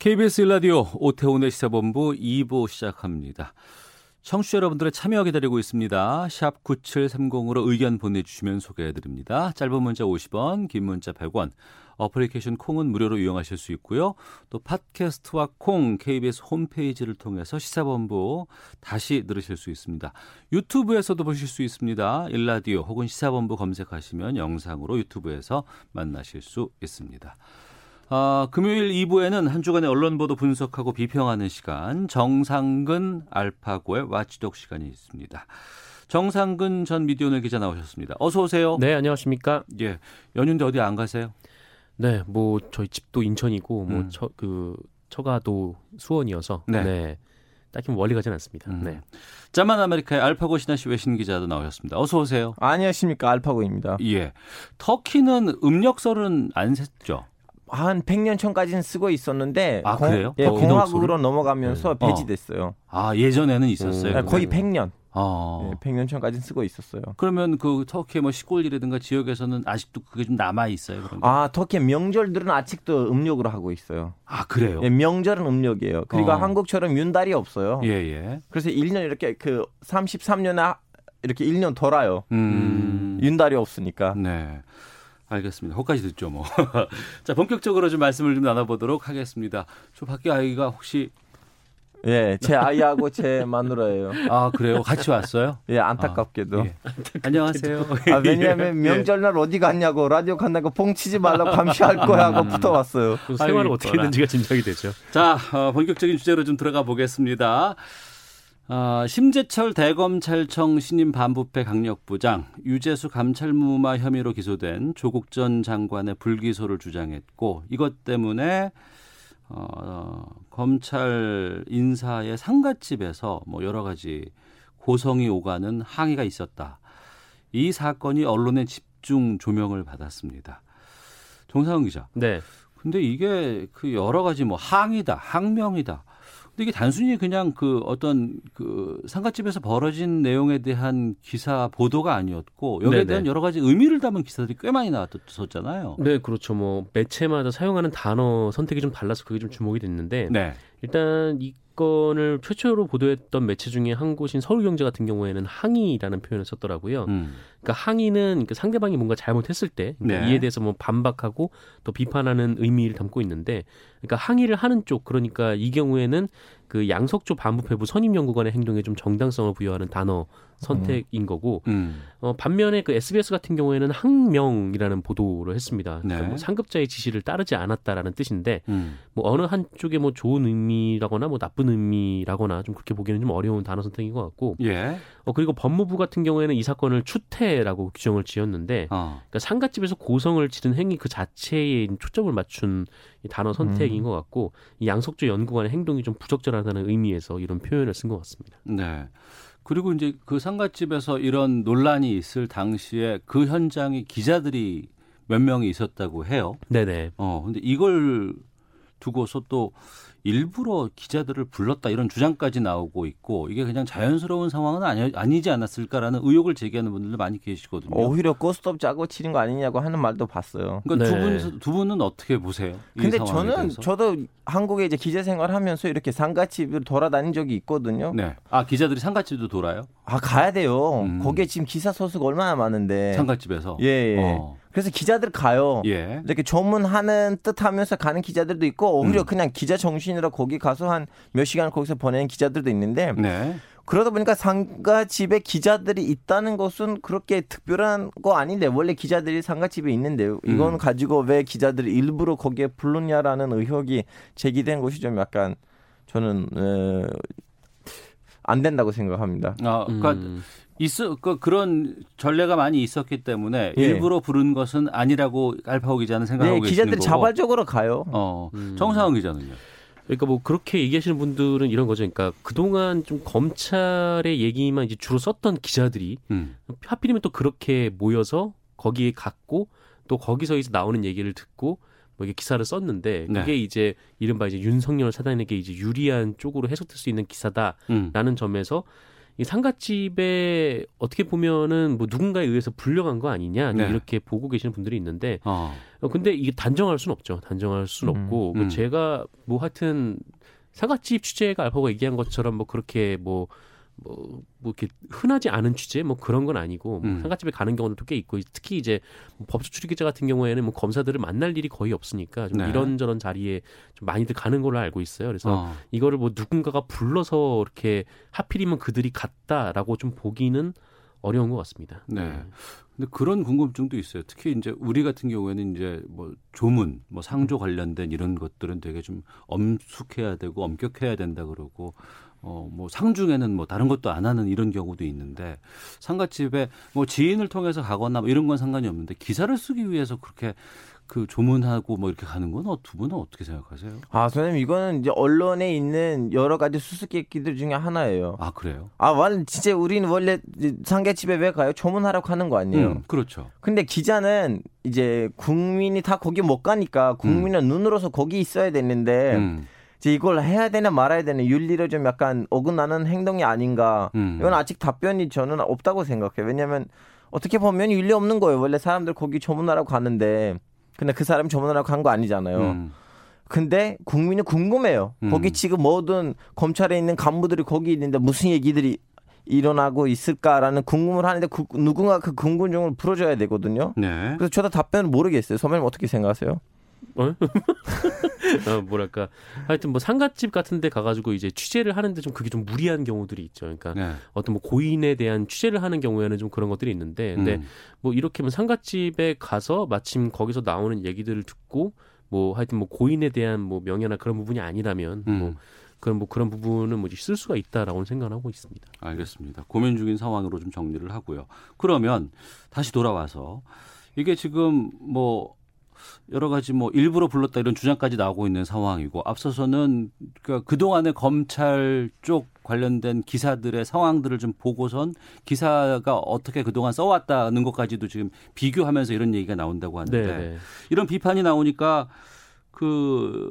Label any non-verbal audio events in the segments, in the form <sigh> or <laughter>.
KBS 일라디오 오태훈의 시사본부 2부 시작합니다. 청취자 여러분들의 참여 기다리고 있습니다. 샵 9730으로 의견 보내주시면 소개해드립니다. 짧은 문자 50원, 긴 문자 100원, 어플리케이션 콩은 무료로 이용하실 수 있고요. 또 팟캐스트와 콩 KBS 홈페이지를 통해서 시사본부 다시 들으실 수 있습니다. 유튜브에서도 보실 수 있습니다. 일라디오 혹은 시사본부 검색하시면 영상으로 유튜브에서 만나실 수 있습니다. 아, 금요일 2부에는 한 주간의 언론 보도 분석하고 비평하는 시간 정상근 알파고의 와치독 시간이 있습니다. 정상근 전 미디어널 기자 나오셨습니다. 어서 오세요. 네, 안녕하십니까? 예. 연휴인데 어디 안 가세요? 네, 뭐 저희 집도 인천이고 음. 뭐처그 처가도 수원이어서 네. 네. 딱히 멀리 가진 않습니다. 음. 네. 짜만 아메리카의 알파고 신하 씨 외신 기자도 나오셨습니다. 어서 오세요. 안녕하십니까 알파고입니다. 예. 터키는 음력설은 안 셌죠. 한 100년 전까지는 쓰고 있었는데 아, 그래요? 예, 어, 공화국으로 넘어가면서 네. 배지됐어요. 아, 예전에는 있었어요. 네, 거의 100년. 어. 예, 100년 전까지는 쓰고 있었어요. 그러면 그 터키의 뭐 시골이라든가 지역에서는 아직도 그게 좀 남아 있어요. 그런 게? 아 터키 명절들은 아직도 음력으로 하고 있어요. 아, 그래요. 예, 명절은 음력이에요. 그러니까 어. 한국처럼 윤달이 없어요. 예, 예. 그래서 1년 이렇게 그 33년에 이렇게 1년 돌아요. 음. 윤달이 없으니까. 네. 알겠습니다. 거기까지 듣죠, 뭐. <laughs> 자, 본격적으로 좀 말씀을 좀 나눠보도록 하겠습니다. 저 밖에 아이가 혹시, 예, 제 아이하고 제 마누라예요. 아, 그래요? 같이 왔어요? 예, 안타깝게도. 예. 안녕하세요. 아, 왜냐하면 예. 명절날 어디 갔냐고 라디오 간다고 뽕치지 말라고 감시할 거야 하고 붙어왔어요. 그 생활을 어떻게. 했는지가 짐작이 되죠. 자, 어, 본격적인 주제로 좀 들어가 보겠습니다. 어, 심재철 대검찰청 신임 반부패 강력부장 유재수 감찰무마 혐의로 기소된 조국 전 장관의 불기소를 주장했고 이것 때문에 어, 검찰 인사의 상갓집에서 뭐 여러 가지 고성이 오가는 항의가 있었다. 이 사건이 언론의 집중 조명을 받았습니다. 정상훈 기자. 네. 근데 이게 그 여러 가지 뭐 항이다, 항명이다. 근데 이게 단순히 그냥 그 어떤 그 상가집에서 벌어진 내용에 대한 기사 보도가 아니었고 여기에 네네. 대한 여러 가지 의미를 담은 기사들이 꽤 많이 나왔었잖아요. 네, 그렇죠. 뭐 매체마다 사용하는 단어 선택이 좀 달라서 그게 좀 주목이 됐는데 네. 일단 이 건을 최초로 보도했던 매체 중에 한 곳인 서울경제 같은 경우에는 항의라는 표현을 썼더라고요. 음. 그러니까 항의는 그 상대방이 뭔가 잘못했을 때 그러니까 네. 이에 대해서 뭐 반박하고 또 비판하는 의미를 담고 있는데 그러니까 항의를 하는 쪽 그러니까 이 경우에는 그 양석조 반부패부 선임연구관의 행동에 좀 정당성을 부여하는 단어 선택인 거고 음. 어, 반면에 그 SBS 같은 경우에는 항명이라는 보도를 했습니다. 그러니까 네. 뭐 상급자의 지시를 따르지 않았다라는 뜻인데 음. 뭐 어느 한쪽에 뭐 좋은 의미라거나 뭐 나쁜 의미라거나 좀 그렇게 보기에는 좀 어려운 단어 선택인 것 같고 예. 어, 그리고 법무부 같은 경우에는 이 사건을 추태라고 규정을 지었는데 어. 그러니까 상가집에서 고성을 지른 행위 그 자체에 초점을 맞춘 이 단어 선택인 것 같고 이 양석조 연구관의 행동이 좀 부적절하다는 의미에서 이런 표현을 쓴 것 같습니다. 네. 그리고 이제 그 상가집에서 이런 논란이 있을 당시에 그 현장에 기자들이 몇 명이 있었다고 해요. 네네. 어, 근데 이걸 두고서 또 일부러 기자들을 불렀다 이런 주장까지 나오고 있고 이게 그냥 자연스러운 상황은 아니, 아니지 않았을까라는 의혹을 제기하는 분들도 많이 계시거든요. 오히려 고스톱 짜고 치는 거 아니냐고 하는 말도 봤어요. 그러니까 두, 네. 분, 두 분은 어떻게 보세요? 이 근데 저는 대해서? 저도 한국에 이제 기자 생활하면서 이렇게 상가집을 돌아다닌 적이 있거든요. 네. 아 기자들이 상가집도 돌아요? 아 가야 돼요. 음. 거기에 지금 기사 소식 얼마나 많은데. 상가집에서. 예, 예. 어. 그래서 기자들 가요. 예. 이렇게 조문하는 뜻하면서 가는 기자들도 있고 오히려 음. 그냥 기자 정신으로 거기 가서 한 몇 시간을 거기서 보내는 기자들도 있는데 네. 그러다 보니까 상가 집에 기자들이 있다는 것은 그렇게 특별한 거 아닌데 원래 기자들이 상가 집에 있는데요. 이건 음. 가지고 왜 기자들이 일부러 거기에 불렀냐라는 의혹이 제기된 것이 좀 약간 저는 에, 안 된다고 생각합니다. 아, 그러니까 음. 있어 그 그런 전례가 많이 있었기 때문에 예. 일부러 부른 것은 아니라고 알파오 기자는 생각하고 네, 계시는 기자들이 거고. 자발적으로 가요. 어, 음. 정상훈 기자는요. 그러니까 뭐 그렇게 얘기하시는 분들은 이런 거죠. 그러니까 그동안 좀 검찰의 얘기만 이제 주로 썼던 기자들이 음. 하필이면 또 그렇게 모여서 거기에 갔고 또 거기서 이제 나오는 얘기를 듣고 뭐 이게 기사를 썼는데 그게 네. 이제 이른바 이제 윤석열 사단에게 이제 유리한 쪽으로 해석될 수 있는 기사다라는 음. 점에서 이 상가집에 어떻게 보면은 뭐 누군가에 의해서 불려간 거 아니냐 네. 이렇게 보고 계시는 분들이 있는데 어. 어, 근데 이게 단정할 수는 없죠. 단정할 수는 음, 없고 그 음. 제가 뭐 하여튼 상가집 취재가 알파고가 얘기한 것처럼 뭐 그렇게 뭐 뭐, 뭐 이렇게 흔하지 않은 취재 뭐 그런 건 아니고 뭐 음. 상가집에 가는 경우도 꽤 있고 특히 이제 뭐 법조 출입 기자 같은 경우에는 뭐 검사들을 만날 일이 거의 없으니까 좀 네. 이런저런 자리에 좀 많이들 가는 걸로 알고 있어요. 그래서 어. 이거를 뭐 누군가가 불러서 이렇게 하필이면 그들이 갔다라고 좀 보기는 어려운 것 같습니다. 네. 근데 그런 궁금증도 있어요. 특히 이제 우리 같은 경우에는 이제 뭐 조문, 뭐 상조 관련된 이런 것들은 되게 좀 엄숙해야 되고 엄격해야 된다 그러고 어 뭐 상중에는 뭐 다른 것도 안 하는 이런 경우도 있는데 상가집에 뭐 지인을 통해서 가거나 뭐 이런 건 상관이 없는데 기사를 쓰기 위해서 그렇게 그 조문하고 뭐 이렇게 가는 건 두 분은 어떻게 생각하세요? 아, 선생님 이거는 이제 언론에 있는 여러 가지 수수께끼들 중에 하나예요. 아 그래요? 아, 완 진짜 우리는 원래 상계집에 왜 가요? 조문하라고 하는 거 아니에요. 음, 그렇죠. 근데 기자는 이제 국민이 다 거기 못 가니까 국민은 눈으로서 거기 있어야 되는데 음, 이제 이걸 해야 되나 말아야 되나 윤리를 좀 약간 어긋나는 행동이 아닌가. 음. 이건 아직 답변이 저는 없다고 생각해요. 왜냐하면 어떻게 보면 윤리 없는 거예요. 원래 사람들 거기 조문하라고 가는데 근데 그 사람이 조문하라고 간 거 아니잖아요. 음, 근데 국민은 궁금해요. 음. 거기 지금 모든 검찰에 있는 간부들이 거기 있는데 무슨 얘기들이 일어나고 있을까라는 궁금을 하는데 그, 누군가 그 궁금증을 풀어줘야 되거든요. 네. 그래서 저도 답변을 모르겠어요. 선배님 어떻게 생각하세요? 어, <laughs> 뭐랄까 하여튼 뭐 상가집 같은 데 가가지고 이제 취재를 하는데 좀 그게 좀 무리한 경우들이 있죠. 그러니까 네. 어떤 뭐 고인에 대한 취재를 하는 경우에는 좀 그런 것들이 있는데 근데 음, 뭐 이렇게 뭐 상가집에 가서 마침 거기서 나오는 얘기들을 듣고 뭐 하여튼 뭐 고인에 대한 뭐 명예나 그런 부분이 아니라면 음. 뭐 그런 뭐 그런 부분은 뭐쓸 수가 있다라고 생각하고 있습니다. 알겠습니다. 고민 중인 상황으로 좀 정리를 하고요. 그러면 다시 돌아와서 이게 지금 뭐 여러 가지 뭐 일부러 불렀다 이런 주장까지 나오고 있는 상황이고 앞서서는 그러니까 그동안의 검찰 쪽 관련된 기사들의 상황들을 좀 보고선 기사가 어떻게 그동안 써왔다는 것까지도 지금 비교하면서 이런 얘기가 나온다고 하는데 네. 이런 비판이 나오니까 그,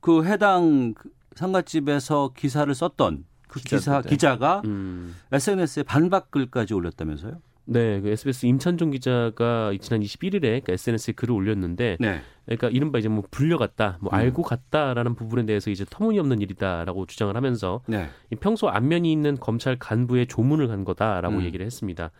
그 해당 상가집에서 기사를 썼던 그 기사, 기자들, 네. 기자가 음. SNS에 반박글까지 올렸다면서요? 네, 그 SBS 임찬종 기자가 지난 21일에 그 SNS에 글을 올렸는데, 네. 그러니까 이른바 이제 뭐 불려갔다, 뭐 음. 알고 갔다라는 부분에 대해서 이제 터무니없는 일이다라고 주장을 하면서 네. 이 평소 안면이 있는 검찰 간부의 조문을 간 거다라고 음. 얘기를 했습니다.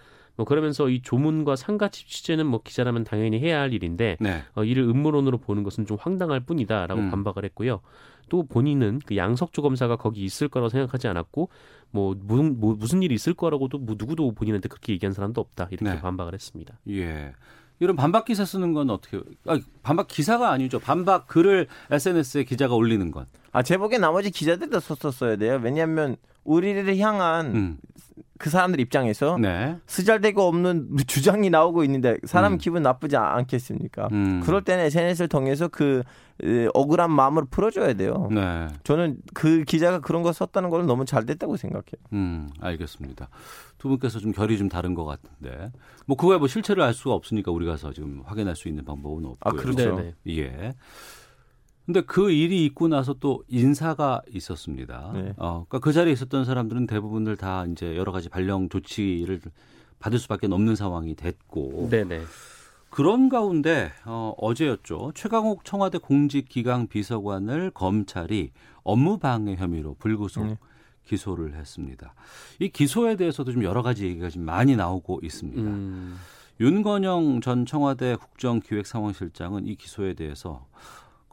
뭐 그러면서 이 조문과 상가집 취재는 뭐 기자라면 당연히 해야 할 일인데 네. 어, 이를 음모론으로 보는 것은 좀 황당할 뿐이다라고 음. 반박을 했고요. 또 본인은 그 양석조 검사가 거기 있을 거라고 생각하지 않았고 뭐, 무, 뭐 무슨 일이 있을 거라고도 뭐 누구도 본인한테 그렇게 얘기한 사람도 없다 이렇게 네. 반박을 했습니다. 예. 이런 반박 기사 쓰는 건 어떻게, 아, 반박 기사가 아니죠. 반박 글을 SNS에 기자가 올리는 건. 아, 제 보기엔 나머지 기자들도 썼었어야 돼요. 왜냐하면 우리를 향한 음. 그 사람들 입장에서 네. 쓰잘데가 없는 주장이 나오고 있는데 사람 음. 기분 나쁘지 않겠습니까? 음. 그럴 때는 SNS를 통해서 그 에, 억울한 마음을 풀어줘야 돼요. 네. 저는 그 기자가 그런 거 썼다는 걸 너무 잘 됐다고 생각해요. 음, 알겠습니다. 두 분께서 좀 결이 좀 다른 것 같은데. 뭐, 그거에 뭐 실체를 알 수가 없으니까 우리 가서 지금 확인할 수 있는 방법은 없고요. 아, 그렇죠. 네네. 예. 근데 그 일이 있고 나서 또 인사가 있었습니다. 네. 어, 그러니까 그 자리에 있었던 사람들은 대부분들 다 이제 여러 가지 발령 조치를 받을 수밖에 없는 상황이 됐고 네네. 그런 가운데 어, 어제였죠. 최강욱 청와대 공직기강 비서관을 검찰이 업무방해 혐의로 불구속 네. 기소를 했습니다. 이 기소에 대해서도 좀 여러 가지 얘기가 좀 많이 나오고 있습니다. 음, 윤건영 전 청와대 국정기획상황실장은 이 기소에 대해서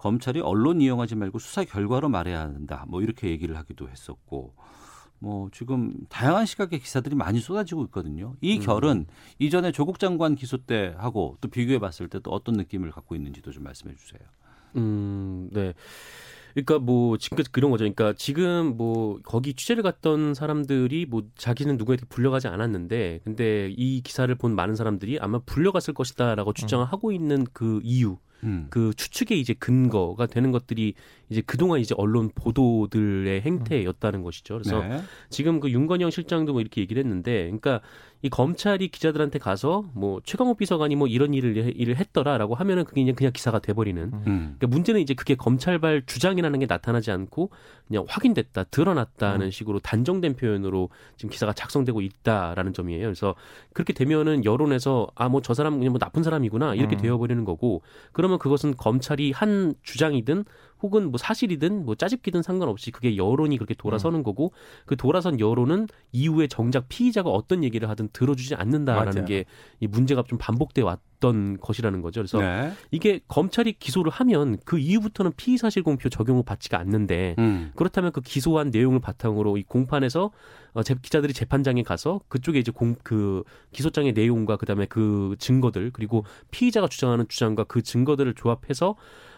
검찰이 언론 이용하지 말고 수사 결과로 말해야 한다. 뭐 이렇게 얘기를 하기도 했었고 뭐 지금 다양한 시각의 기사들이 많이 쏟아지고 있거든요. 이 결은 이전에 조국 장관 기소 때 하고 또 비교해 봤을 때 또 어떤 느낌을 갖고 있는지도 좀 말씀해 주세요. 음, 네. 그러니까 뭐 지금까지 그런 거죠. 그러니까 지금 뭐 거기 취재를 갔던 사람들이 뭐 자기는 누구에게 불려가지 않았는데 근데 이 기사를 본 많은 사람들이 아마 불려갔을 것이다라고 주장을 하고 있는 그 이유 음. 그 추측의 이제 근거가 되는 것들이 이제 그동안 이제 언론 보도들의 행태였다는 것이죠. 그래서 네. 지금 그 윤건영 실장도 뭐 이렇게 얘기를 했는데, 그러니까 이 검찰이 기자들한테 가서 뭐 최강욱 비서관이 뭐 이런 일을 일을 했더라라고 하면은 그게 그냥 그냥 기사가 돼버리는. 음. 그러니까 문제는 이제 그게 검찰발 주장이라는 게 나타나지 않고 그냥 확인됐다, 드러났다는 식으로 단정된 표현으로 지금 기사가 작성되고 있다라는 점이에요. 그래서 그렇게 되면은 여론에서 아 뭐 저 사람 그냥 뭐 나쁜 사람이구나 이렇게 음. 되어버리는 거고 그러면 그것은 검찰이 한 주장이든 혹은 뭐 사실이든 뭐 짜집기든 상관없이 그게 여론이 그렇게 돌아서는 거고 그 돌아선 여론은 이후에 정작 피의자가 어떤 얘기를 하든 들어주지 않는다라는. 게 이 문제가 좀 반복돼 왔던 것이라는 거죠. 그래서 네. 이게 검찰이 기소를 하면 그 이후부터는 피의 사실 공표 적용을 받지가 않는데 음. 그렇다면 그 기소한 내용을 바탕으로 이 공판에서 어, 재- 기자들이 재판장에 가서 그쪽에 이제 공 그 기소장의 내용과 그다음에 그 증거들 그리고 피의자가 주장하는 주장과 그 증거들을 조합해서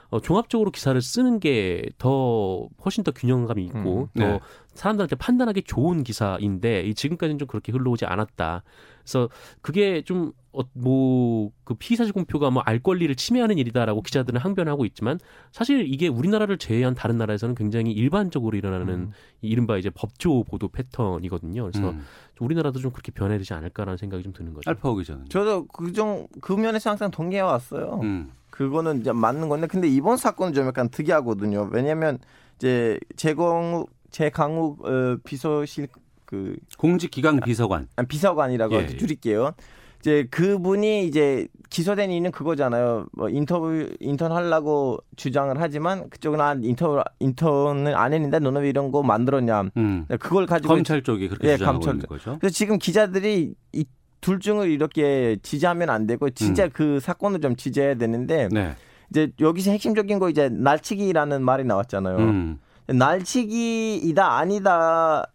어, 종합적으로 기사를 쓰는 게 더 훨씬 더 균형감이 있고 음, 더 네. 사람들한테 판단하기 좋은 기사인데 이 지금까지는 좀 그렇게 흘러오지 않았다. 그래서 그게 좀 어, 뭐그 피의사실 공표가 뭐 알 권리를 침해하는 일이다라고 기자들은 항변하고 있지만 사실 이게 우리나라를 제외한 다른 나라에서는 굉장히 일반적으로 일어나는 음. 이 이른바 이제 법조 보도 패턴이거든요. 그래서 음. 좀 우리나라도 좀 그렇게 변해야 되지 않을까라는 생각이 좀 드는 거죠. 알파 오기 전은. 저도 그정 그 면에서 항상 동의해 왔어요. 음. 그거는 이제 맞는 건데 근데 이번 사건은 좀 약간 특이하거든요. 왜냐하면 이제 제공욱 제강욱 어, 비서실 그 공직기강 비서관. 아니, 비서관이라고 예, 예. 줄일게요. 이제 그분이 이제 기소된 이유는 그거잖아요. 뭐 인터뷰 인턴 하려고 주장을 하지만 그쪽은 아 인터 인턴을 안 했는데 너는 왜 이런 거 만들었냐. 음. 그걸 가지고 검찰 쪽이 그렇게 예, 주장하고 검찰 있는 거죠. 그래서 지금 기자들이 이 둘 중을 이렇게 지지하면 안 되고 진짜 그 사건을 좀 지지해야 되는데 네. 이제 여기서 핵심적인 거 이제 날치기라는 말이 나왔잖아요. 음. 날치기이다 아니다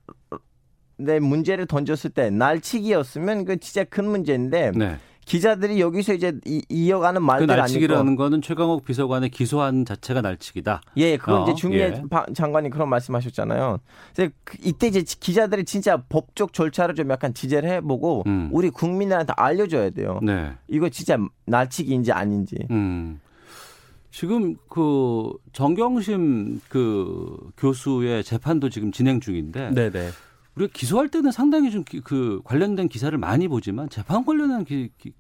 내 문제를 던졌을 때 날치기였으면 그 진짜 큰 문제인데 네. 기자들이 여기서 이제 이, 이어가는 그 말들 날치기라는 아니고 거는 최강욱 비서관의 기소한 자체가 날치기다. 예 그건 어, 이제 중재 예. 바- 장관이 그런 말씀하셨잖아요. 그래서 그- 이때 이제 기자들이 진짜 법적 절차를 좀 약간 지재를 해보고 음. 우리 국민들한테 알려줘야 돼요. 네. 이거 진짜 날치기인지 아닌지. 음. 지금 그 정경심 그 교수의 재판도 지금 진행 중인데 네네. 우리가 기소할 때는 상당히 좀 그 관련된 기사를 많이 보지만 재판 관련한 기, 기-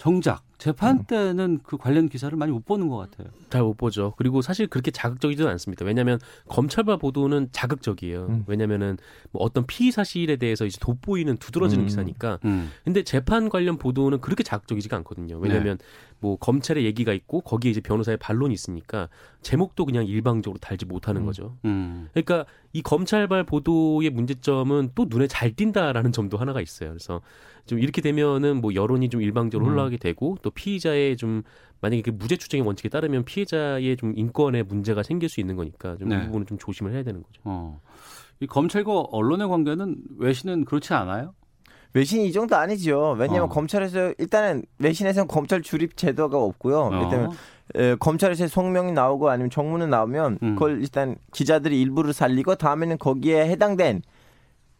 정작 재판 음. 때는 그 관련 기사를 많이 못 보는 것 같아요. 잘 못 보죠. 그리고 사실 그렇게 자극적이지도 않습니다. 왜냐하면 검찰발 보도는 자극적이에요. 음. 왜냐하면은 뭐 어떤 피의 사실에 대해서 이제 돋보이는 두드러지는 음. 기사니까. 음. 근데 재판 관련 보도는 그렇게 자극적이지가 않거든요. 왜냐하면 뭐 검찰의 얘기가 있고 거기에 이제 변호사의 반론이 있으니까 제목도 그냥 일방적으로 달지 못하는 음. 거죠. 음. 그러니까 이 검찰발 보도의 문제점은 또 눈에 잘 띈다라는 점도 하나가 있어요. 그래서 좀 이렇게 되면은 뭐 여론이 좀 일방적으로 음. 흘러가게 되고 또 피의자의 좀 만약에 그 무죄 추정의 원칙에 따르면 피해자의 좀 인권에 문제가 생길 수 있는 거니까 좀이 네. 부분은 좀 조심을 해야 되는 거죠. 어. 이 검찰과 언론의 관계는 외신은 그렇지 않아요? 외신 이 정도 아니죠. 왜냐하면 어. 검찰에서 일단은 외신에서는 검찰 출입 제도가 없고요. 어. 일단 에, 검찰에서 성명이 나오고 아니면 정문이 나오면 음. 그걸 일단 기자들이 일부를 살리고 다음에는 거기에 해당된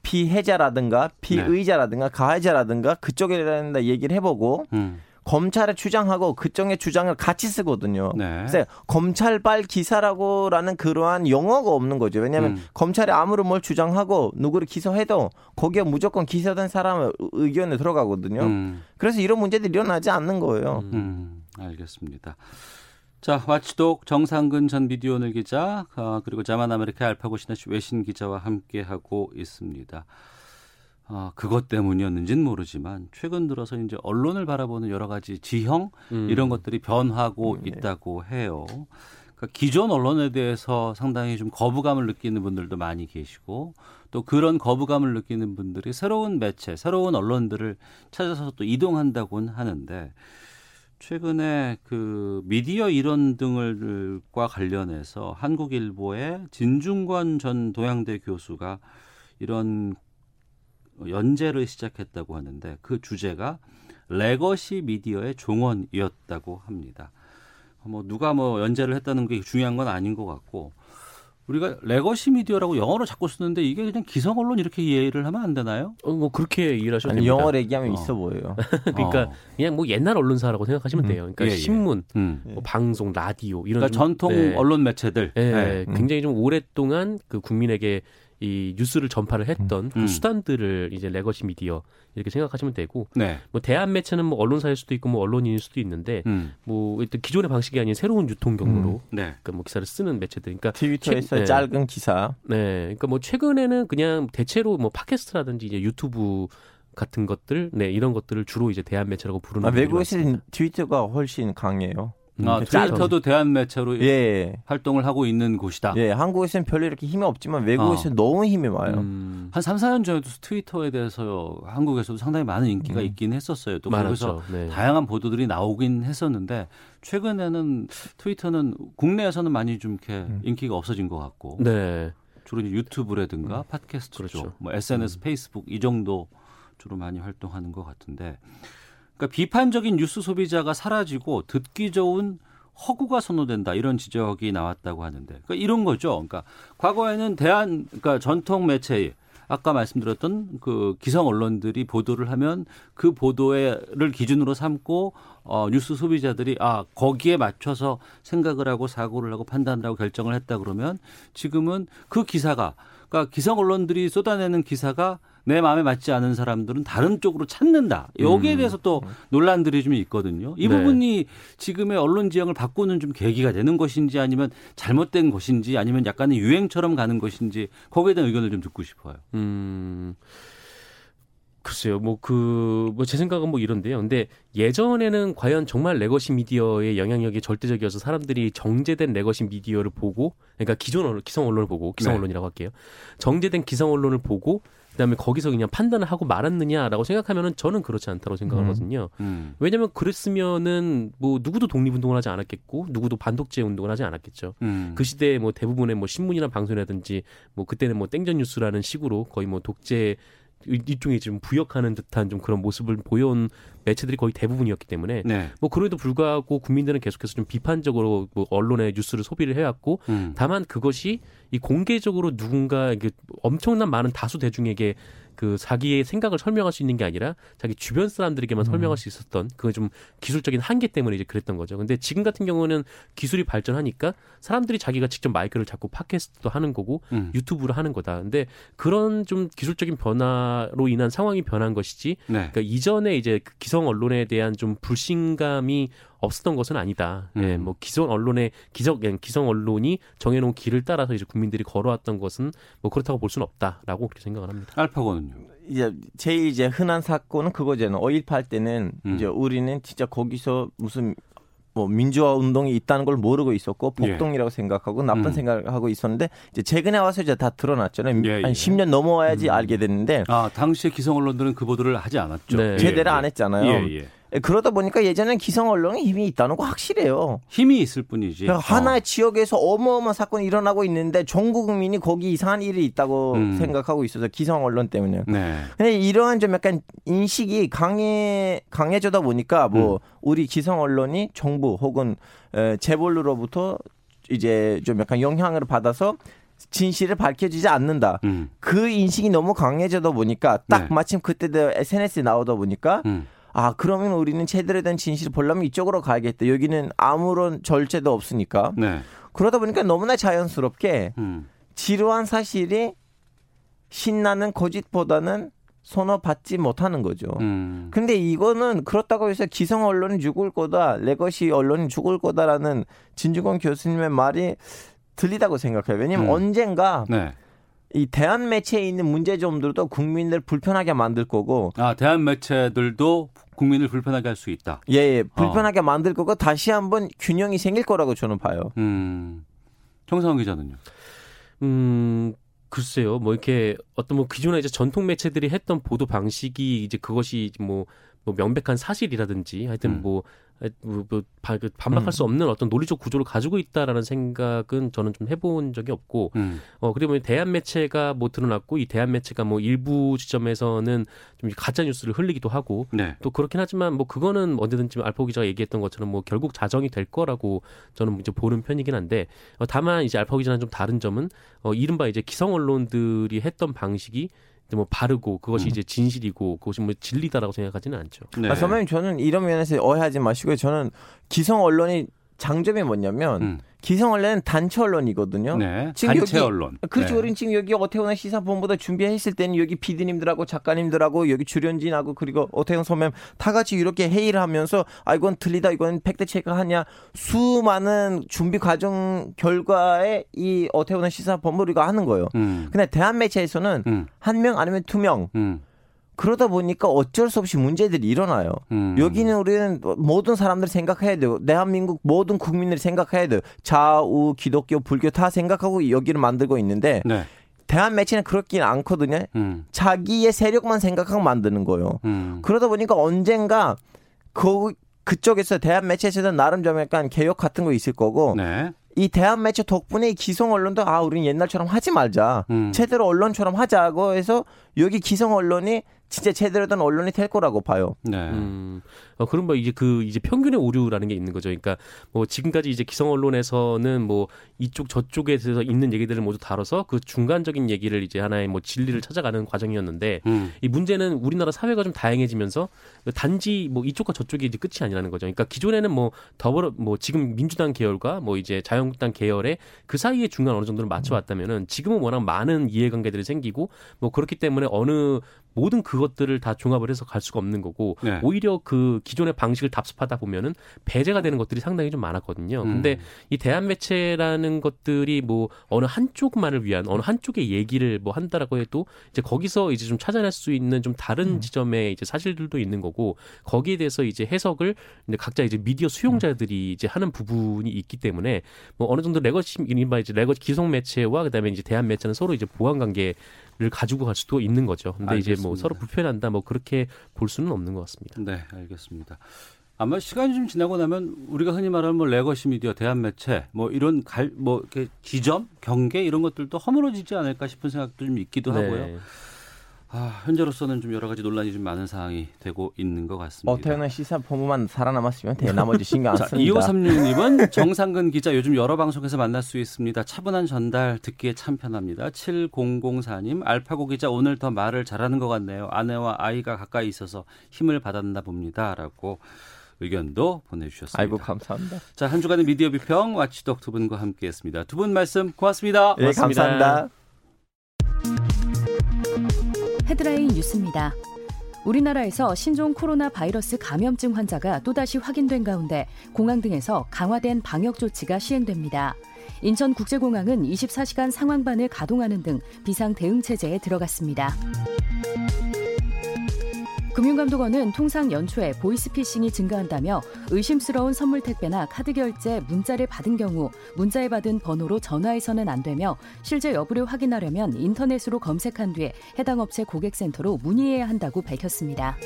피해자라든가 피의자라든가 가해자라든가 그쪽에다 얘기를 해보고 음. 검찰의 주장하고 그쪽의 주장을 같이 쓰거든요. 네. 그래서 검찰발 기사라고라는 그러한 용어가 없는 거죠. 왜냐하면 음. 검찰이 아무리 뭘 주장하고 누구를 기소해도 거기에 무조건 기소된 사람의 의견에 들어가거든요. 음. 그래서 이런 문제들이 일어나지 않는 거예요. 음, 알겠습니다. 자, watchdog 정상근 전 미디어오늘 기자 아, 그리고 자만 아메리카 알파고 시나시 외신 기자와 함께 하고 있습니다. 아, 그것 때문이었는지는 모르지만 최근 들어서 이제 언론을 바라보는 여러 가지 지형 음. 이런 것들이 변하고 음, 네. 있다고 해요. 그러니까 기존 언론에 대해서 상당히 좀 거부감을 느끼는 분들도 많이 계시고 또 그런 거부감을 느끼는 분들이 새로운 매체, 새로운 언론들을 찾아서 또 이동한다고는 하는데 최근에 그 미디어 이런 등을과 관련해서 한국일보의 진중권 전 동양대 교수가 이런 연재를 시작했다고 하는데 그 주제가 legacy 미디어의 종언이었다고 합니다. 뭐 누가 뭐 연재를 했다는 게 중요한 건 아닌 것 같고 우리가 legacy 미디어라고 영어로 자꾸 쓰는데 이게 그냥 기성 언론 이렇게 이해를 하면 안 되나요? 어, 뭐 그렇게 이해를 하셔도 아니, 됩니다. 영어로 얘기하면 어. 있어 보여요. <laughs> 그러니까 어. 그냥 뭐 옛날 언론사라고 생각하시면 돼요. 그러니까 예, 예. 신문, 음. 뭐 방송, 라디오 이런 그러니까 좀- 전통 네. 언론 매체들. 예, 네. 음. 굉장히 좀 오랫동안 그 국민에게 이 뉴스를 전파를 했던 그 음. 수단들을 이제 legacy 미디어 이렇게 생각하시면 되고 네. 뭐 대안 매체는 뭐 언론사일 수도 있고 뭐 언론인일 수도 있는데 음. 뭐 일단 기존의 방식이 아닌 새로운 유통 경로로 네. 그러니까 뭐 기사를 쓰는 매체들. 그러니까 트위터에서 최- 네. 짧은 기사. 네, 그러니까 뭐 최근에는 그냥 대체로 뭐 팟캐스트라든지 이제 유튜브 같은 것들, 네 이런 것들을 주로 이제 대한 매체라고 부르는. 아, 분들이 외국에서는 트위터가 훨씬 강해요. 아, 음, 트위터도 대한 매체로 예. 활동을 하고 있는 곳이다. 예, 한국에서는 별로 이렇게 힘이 없지만 외국에서는 너무 힘이 많아요. 음, 한 3, 4년 전에도 트위터에 대해서 한국에서도 상당히 많은 인기가 음. 있긴 했었어요. 또 거기서 많았죠. 네. 다양한 보도들이 나오긴 했었는데 최근에는 트위터는 국내에서는 많이 좀 이렇게 음. 인기가 없어진 것 같고 네. 주로 유튜브라든가 팟캐스트 그렇죠. 쪽, 뭐 SNS, 음. 페이스북 이 정도 주로 많이 활동하는 것 같은데, 그러니까 비판적인 뉴스 소비자가 사라지고 듣기 좋은 허구가 선호된다 이런 지적이 나왔다고 하는데, 그러니까 이런 거죠. 그러니까 과거에는 대한, 그러니까 전통 매체 아까 말씀드렸던 그 기성 언론들이 보도를 하면 그 보도를 기준으로 삼고 어 뉴스 소비자들이 아 거기에 맞춰서 생각을 하고 사고를 하고 판단을 하고 결정을 했다 그러면 지금은 그 기사가 그러니까 기성 언론들이 쏟아내는 기사가 내 마음에 맞지 않은 사람들은 다른 쪽으로 찾는다. 여기에 음. 대해서 또 논란들이 좀 있거든요. 이 네. 부분이 지금의 언론 지형을 바꾸는 좀 계기가 되는 것인지 아니면 잘못된 것인지 아니면 약간의 유행처럼 가는 것인지 거기에 대한 의견을 좀 듣고 싶어요. 음. 글쎄요, 뭐 그 뭐 제 생각은 뭐 이런데요. 근데 예전에는 과연 정말 legacy 미디어의 영향력이 절대적이어서 사람들이 정제된 legacy 미디어를 보고, 그러니까 기존 언론, 기성 언론을 보고 기성 네. 언론이라고 할게요. 정제된 기성 언론을 보고 그다음에 거기서 그냥 판단을 하고 말았느냐라고 생각하면은 저는 그렇지 않다고 생각하거든요. 음. 왜냐하면 그랬으면은 뭐 누구도 독립운동을 하지 않았겠고 누구도 반독재 운동을 하지 않았겠죠. 음. 그 시대에 뭐 대부분의 뭐 신문이나 방송이라든지 뭐 그때는 뭐 땡전 뉴스라는 식으로 거의 뭐 독재 이- 일종의 좀 부역하는 듯한 좀 그런 모습을 보여온 매체들이 거의 대부분이었기 때문에 네. 뭐 그럼에도 불구하고 국민들은 계속해서 좀 비판적으로 뭐 언론의 뉴스를 소비를 해왔고 음. 다만 그것이 이 공개적으로 누군가 이게 엄청난 많은 다수 대중에게 그 자기의 생각을 설명할 수 있는 게 아니라 자기 주변 사람들에게만 설명할 수 있었던 그게 좀 기술적인 한계 때문에 이제 그랬던 거죠. 근데 지금 같은 경우는 기술이 발전하니까 사람들이 자기가 직접 마이크를 잡고 팟캐스트도 하는 거고 음. 유튜브를 하는 거다. 근데 그런 좀 기술적인 변화로 인한 상황이 변한 것이지 네. 그러니까 이전에 이제 그 기성 언론에 대한 좀 불신감이 없었던 것은 아니다. 예, 음. 뭐 기성 언론의 기적 기성 언론이 정해놓은 길을 따라서 이제 국민들이 걸어왔던 것은 뭐 그렇다고 볼 수는 없다라고 그렇게 생각을 합니다. 알파고는요. 이제 제일 이제 흔한 사건은 그거잖아요. 5.18 때는 음. 이제 우리는 진짜 거기서 무슨 뭐 민주화 운동이 있다는 걸 모르고 있었고 폭동이라고 생각하고 나쁜 예. 음. 생각을 하고 있었는데 이제 최근에 와서 이제 다 드러났잖아요. 예, 예. 한 10년 넘어와야지 음. 알게 됐는데 아 당시에 기성 언론들은 그 보도를 하지 않았죠. 네. 제대로 예, 안 했잖아요. 예, 그러다 보니까 예전엔 기성 언론에 힘이 있다는 거 확실해요. 힘이 있을 뿐이지. 그러니까 하나의 어. 지역에서 어마어마한 사건이 일어나고 있는데 전 국민이 거기 이상한 일이 있다고 음. 생각하고 있어서 기성 언론 때문에. 네. 근데 이러한 좀 약간 인식이 강해 강해져다 보니까 뭐 음. 우리 기성 언론이 정부 혹은 에, 재벌로부터 이제 좀 약간 영향을 받아서 진실을 밝혀지지 않는다. 음. 그 인식이 너무 강해져다 보니까 딱 네. 마침 그때도 SNS에 나오다 보니까 음. 아 그러면 우리는 제대로 된 진실을 보려면 이쪽으로 가야겠다. 여기는 아무런 절제도 없으니까 네. 그러다 보니까 너무나 자연스럽게 음. 지루한 사실이 신나는 거짓보다는 선호받지 못하는 거죠. 음. 근데 이거는 그렇다고 해서 기성 언론이 죽을 거다, legacy 언론이 죽을 거다라는 진중권 교수님의 말이 틀리다고 생각해요. 왜냐면 음. 언젠가 네. 이 대안 매체에 있는 문제점들도 국민들 불편하게 만들 거고, 아 대안 매체들도 국민을 불편하게 할 수 있다. 예, 예 불편하게 만들 거고 다시 한번 균형이 생길 거라고 저는 봐요. 음. 정상훈 기자는요. 음, 글쎄요. 뭐 이렇게 어떤 뭐 기존에 이제 전통 매체들이 했던 보도 방식이 이제 그것이 뭐, 뭐 명백한 사실이라든지 하여튼 음. 뭐 뭐, 뭐, 바- 그 반박할 음. 수 없는 어떤 논리적 구조를 가지고 있다라는 생각은 저는 좀 해본 적이 없고 음. 어 그리고 대한 매체가 뭐 드러났고 이 대한 매체가 뭐 일부 지점에서는 좀 가짜 뉴스를 흘리기도 하고 네. 또 그렇긴 하지만 뭐 그거는 언제든지 알포 기자가 얘기했던 것처럼 뭐 결국 자정이 될 거라고 저는 이제 보는 편이긴 한데 어, 다만 이제 알파 기자는 좀 다른 점은 어 이른바 이제 기성 언론들이 했던 방식이 뭐 바르고 그것이 음. 이제 진실이고 그것이 뭐 진리다라고 생각하지는 않죠. 네. 아, 선배님 저는 이런 면에서 오해하지 마시고요. 저는 기성 언론이 장점이 뭐냐면 음. 기성 언론은 단체 언론이거든요. 네. 지금 단체 여기- 언론. 그렇죠. 네. 우린 지금 여기 오태훈의 시사본부도 준비했을 때는 여기 PD님들하고 작가님들하고 여기 출연진하고 그리고 오태훈 선배님 다 같이 이렇게 회의를 하면서 아 이건 틀리다 이건 팩트 체크하냐 수많은 준비 과정 결과에 이 오태훈의 시사본부 우리가 하는 거예요. 음. 근데 대한 매체에서는 음. 한명 아니면 두명 음. 그러다 보니까 어쩔 수 없이 문제들이 일어나요. 음. 여기는 우리는 모든 사람들이 생각해야 돼요. 대한민국 모든 국민들이 생각해야 돼요. 좌우, 기독교, 불교 다 생각하고 여기를 만들고 있는데 네. 대한 매체는 그렇긴 않거든요. 음. 자기의 세력만 생각하고 만드는 거예요. 음. 그러다 보니까 언젠가 그 그쪽에서 대한 매체에서는 나름 좀 약간 개혁 같은 거 있을 거고 네. 이 대한 매체 덕분에 이 기성 언론도 아 우리는 옛날처럼 하지 말자. 음. 제대로 언론처럼 하자고 해서 여기 기성 언론이 진짜 제대로 된 언론이 될 거라고 봐요. 네. 음, 어, 그럼 뭐 이제 그 이제 평균의 오류라는 게 있는 거죠. 그러니까 뭐 지금까지 이제 기성 언론에서는 뭐 이쪽 저쪽에 대해서 있는 얘기들을 모두 다뤄서 그 중간적인 얘기를 이제 하나의 뭐 진리를 찾아가는 과정이었는데 음. 이 문제는 우리나라 사회가 좀 다양해지면서 단지 뭐 이쪽과 저쪽이 이제 끝이 아니라는 거죠. 그러니까 기존에는 뭐 더불어 뭐 지금 민주당 계열과 뭐 이제 자유한국당 계열의 그 사이에 중간 어느 정도를 맞춰왔다면은 지금은 워낙 많은 이해관계들이 생기고 뭐 그렇기 때문에 어느 모든 그것들을 다 종합을 해서 갈 수가 없는 거고 네. 오히려 그 기존의 방식을 답습하다 보면은 배제가 되는 것들이 상당히 좀 많았거든요. 음. 근데 이 대한 매체라는 것들이 뭐 어느 한쪽만을 위한 어느 한쪽의 얘기를 뭐 한다라고 해도 이제 거기서 이제 좀 찾아낼 수 있는 좀 다른 지점의 이제 사실들도 있는 거고 거기에 대해서 이제 해석을 이제 각자 이제 미디어 수용자들이 이제 하는 부분이 있기 때문에 뭐 어느 정도 legacy 이른바 이제 레거 기성 매체와 그다음에 이제 대안 매체는 서로 이제 보완 관계를 가지고 갈 수도 있는 거죠. 근데 이제 뭐 알겠습니다. 서로 불편한다 뭐 그렇게 볼 수는 없는 것 같습니다. 네, 알겠습니다. 아마 시간이 좀 지나고 나면 우리가 흔히 말하는 뭐 legacy 미디어, 대안 매체, 뭐 이런 갈, 뭐 이렇게 지점, 경계 이런 것들도 허물어지지 않을까 싶은 생각도 좀 있기도 하고요. 네. 아, 현재로서는 좀 여러 가지 논란이 좀 많은 상황이 되고 있는 것 같습니다. 오태훈의 시사본부만 살아남았으면 돼. 나머지 신경 안 <laughs> 자, 씁니다. 2536님은 정상근 기자 요즘 여러 방송에서 만날 수 있습니다. 차분한 전달 듣기에 참 편합니다. 7004님 알파고 기자 오늘 더 말을 잘하는 것 같네요. 아내와 아이가 가까이 있어서 힘을 받았나 봅니다라고 의견도 보내주셨습니다. 아이고 감사합니다. 자, 한 주간의 미디어 비평 와치독 두 분과 함께했습니다. 두 분 말씀 고맙습니다. 예, 고맙습니다. 감사합니다. 헤드라인 뉴스입니다. 우리나라에서 신종 코로나 바이러스 감염증 환자가 또다시 확인된 가운데 공항 등에서 강화된 방역 조치가 시행됩니다. 인천국제공항은 24시간 상황반을 가동하는 등 비상 대응 체제에 들어갔습니다. 금융감독원은 통상 연초에 보이스피싱이 증가한다며 의심스러운 선물 택배나 카드 결제 문자를 받은 경우 문자에 받은 번호로 전화해서는 안 되며 실제 여부를 확인하려면 인터넷으로 검색한 뒤에 해당 업체 고객센터로 문의해야 한다고 밝혔습니다.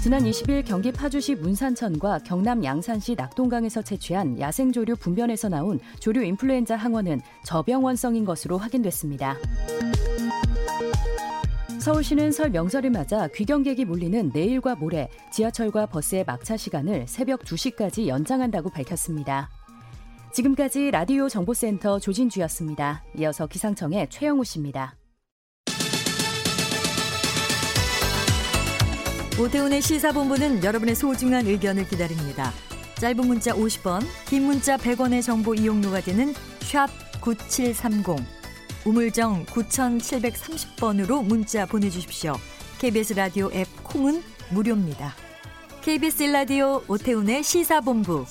지난 20일 경기 파주시 문산천과 경남 양산시 낙동강에서 채취한 야생조류 분변에서 나온 조류 인플루엔자 항원은 저병원성인 것으로 확인됐습니다. 서울시는 설 명절을 맞아 귀경객이 몰리는 내일과 모레 지하철과 버스의 막차 시간을 새벽 2시까지 연장한다고 밝혔습니다. 지금까지 라디오 정보센터 조진주였습니다. 이어서 기상청의 최영우 씨입니다. 오태훈의 시사본부는 여러분의 소중한 의견을 기다립니다. 짧은 문자 50원, 긴 문자 100원의 정보 이용료가 되는 샵 9730, 우물정 9730번으로 문자 보내주십시오. KBS 라디오 앱 콩은 무료입니다. KBS 라디오 오태훈의 시사본부.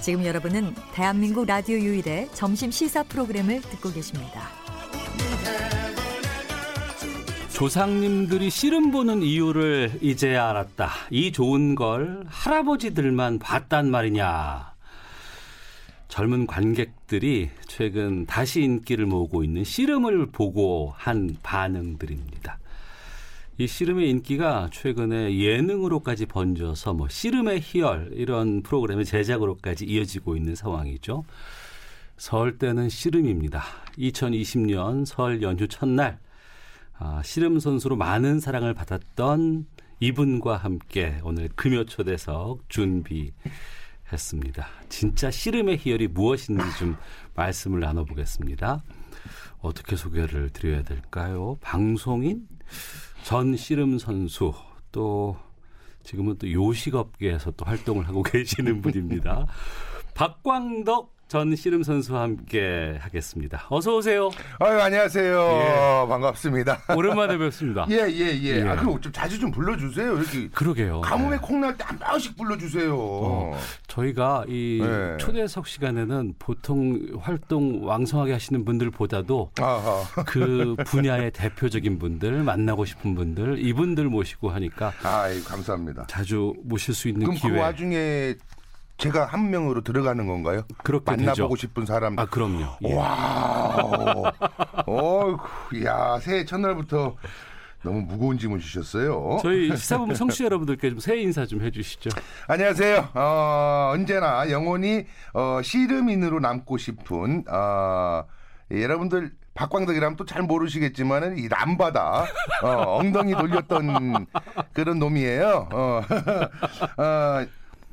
지금 여러분은 대한민국 라디오 유일의 점심 시사 프로그램을 듣고 계십니다. 조상님들이 씨름 보는 이유를 이제야 알았다. 이 좋은 걸 할아버지들만 봤단 말이냐. 젊은 관객들이 최근 다시 인기를 모으고 있는 씨름을 보고 한 반응들입니다. 이 씨름의 인기가 최근에 예능으로까지 번져서 뭐 씨름의 희열 이런 프로그램의 제작으로까지 이어지고 있는 상황이죠. 설 때는 씨름입니다. 2020년 설 연휴 첫날 아, 씨름 선수로 많은 사랑을 받았던 이분과 함께 오늘 금요 초대석 준비 했습니다. 진짜 씨름의 희열이 무엇인지 좀 말씀을 나눠보겠습니다. 어떻게 소개를 드려야 될까요? 방송인, 전 씨름 선수, 또 지금은 또 요식업계에서 또 활동을 하고 <laughs> 계시는 분입니다. 박광덕 전 씨름 선수와 함께 하겠습니다. 어서 오세요. 아유 안녕하세요. 예. 반갑습니다. 오랜만에 뵙습니다. <laughs> 예 예, 예. 예. 아 그럼 좀 자주 좀 불러주세요. 이렇게 그러게요. 가뭄에 네. 콩날 때 한 번씩 불러주세요. 어, 저희가 이 네. 초대석 시간에는 보통 활동 왕성하게 하시는 분들보다도 아하. 그 분야의 대표적인 분들 만나고 싶은 분들 이분들 모시고 하니까 아이 감사합니다. 자주 모실 수 있는 그럼 기회 그 와중에 제가 한 명으로 들어가는 건가요? 그렇게 만나보고 되죠. 싶은 사람. 아 그럼요. 예. wow. 어이구, 야 새해 첫날부터 너무 무거운 짐을 주셨어요. 저희 시사본부 청취자 여러분들께 좀 새해 인사 좀 해주시죠. 안녕하세요. 어, 언제나 영원히 어, 씨름인으로 남고 싶은 어, 예, 여러분들 박광덕이라면 또 잘 모르시겠지만은 이 람바다 어, 엉덩이 돌렸던 그런 놈이에요. 어, <laughs> 어,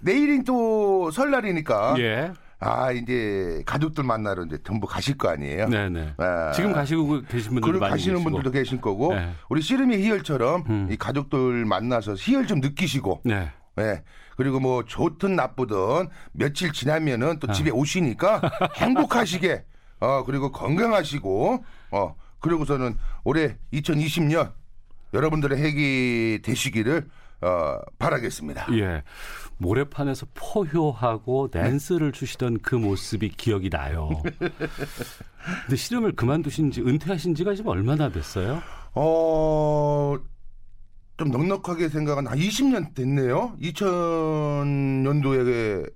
내일이 또 설날이니까 예. 아 이제 가족들 만나러 이제 전부 가실 거 아니에요. 네네. 아, 지금 가시고 계신 분들 많이 가시는 계시고. 분들도 계실 거고 네. 우리 씨름의 희열처럼 음. 이 가족들 만나서 희열 좀 느끼시고 네. 예. 그리고 뭐 좋든 나쁘든 며칠 지나면은 아. 또 집에 오시니까 <laughs> 행복하시게 어 그리고 건강하시고 어 그리고서는 올해 2020년 여러분들의 해기 되시기를 어 바라겠습니다. 예. 모래판에서 포효하고 댄스를 추시던 그 모습이 기억이 나요. 근데 씨름을 그만두신 지 은퇴하신 지가 지금 얼마나 됐어요? 어. 좀 넉넉하게 생각은 한 20년 됐네요. 2000년도에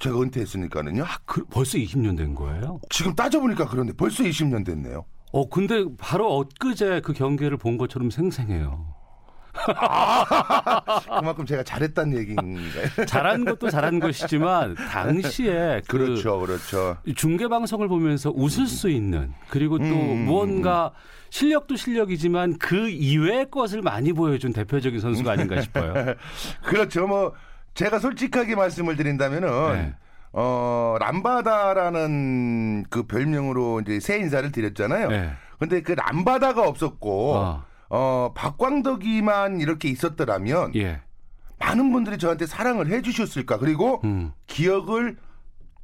제가 은퇴했으니까는요. 아, 그, 벌써 20년 된 거예요? 지금 따져보니까 그런데 벌써 20년 됐네요. 어, 근데 바로 엊그제 그 경기를 본 것처럼 생생해요. <laughs> 그만큼 제가 잘했다는 얘기인가요? <laughs> 잘한 것도 잘한 것이지만 당시에 그 그렇죠, 그렇죠. 중계 방송을 보면서 웃을 수 있는 그리고 또 음. 무언가 실력도 실력이지만 그 이외의 것을 많이 보여준 대표적인 선수가 아닌가 싶어요. <laughs> 그렇죠. 뭐 제가 솔직하게 말씀을 드린다면은 네. 어 람바다라는 그 별명으로 이제 새 인사를 드렸잖아요. 네. 근데 그 람바다가 없었고 어. 어 박광덕이만 이렇게 있었더라면 예. 많은 분들이 저한테 사랑을 해주셨을까 그리고 음. 기억을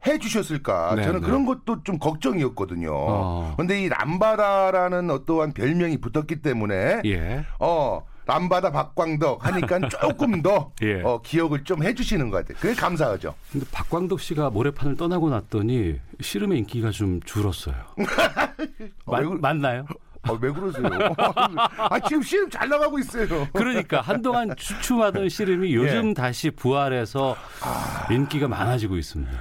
해주셨을까 네, 저는 네. 그런 것도 좀 걱정이었거든요. 어. 근데 이 람바다라는 어떠한 별명이 붙었기 때문에 예. 어 람바다 박광덕 하니까 <laughs> 조금 더 예. 어, 기억을 좀 해주시는 것 같아요. 그게 감사하죠. 근데 박광덕 씨가 모래판을 떠나고 났더니 씨름의 인기가 좀 줄었어요. <laughs> 왜 그- 맞나요? 아, 왜 그러세요? 아, 지금 씨름 잘 나가고 있어요. 그러니까 한동안 주춤하던 씨름이 요즘 예. 다시 부활해서 인기가 많아지고 있습니다.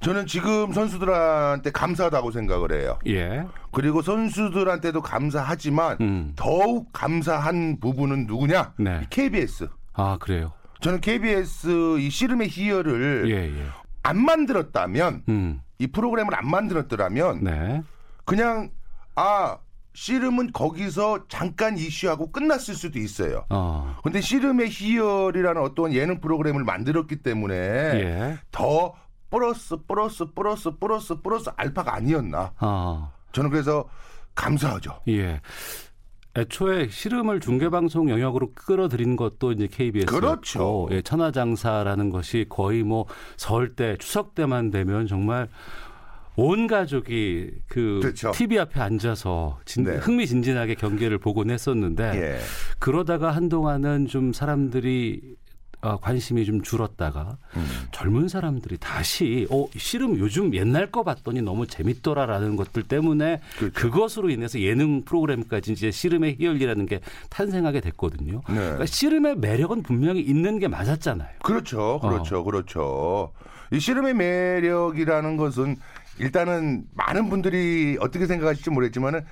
저는 지금 선수들한테 감사하다고 생각을 해요. 예. 그리고 선수들한테도 감사하지만 음. 더욱 감사한 부분은 누구냐? 네. 이 KBS. 아 그래요. 저는 KBS 이 씨름의 희열을 예 예. 안 만들었다면 음. 이 프로그램을 안 만들었더라면 네. 그냥 아 씨름은 거기서 잠깐 이슈하고 끝났을 수도 있어요. 어. 근데 씨름의 희열이라는 어떤 예능 프로그램을 만들었기 때문에 예. 더 플러스 플러스 플러스 플러스 플러스 알파가 아니었나. 어. 저는 그래서 감사하죠. 예. 애초에 씨름을 중계 방송 영역으로 끌어들인 것도 이제 KBS. 그렇죠. 예, 천하장사라는 것이 거의 뭐 설 때, 추석 때만 되면 정말 온 가족이 그 그렇죠. TV 앞에 앉아서 진- 네. 흥미진진하게 경기를 보곤 했었는데 예. 그러다가 한동안은 좀 사람들이 어, 관심이 좀 줄었다가 음. 젊은 사람들이 다시 어 씨름 요즘 옛날 거 봤더니 너무 재밌더라라는 것들 때문에 그렇죠. 그것으로 인해서 예능 프로그램까지 이제 씨름의 희열이라는 게 탄생하게 됐거든요. 네. 그러니까 씨름의 매력은 분명히 있는 게 맞았잖아요. 그렇죠. 그렇죠. 그렇죠. 이 씨름의 매력이라는 것은 일단은 많은 분들이 어떻게 생각하실지 모르겠지만은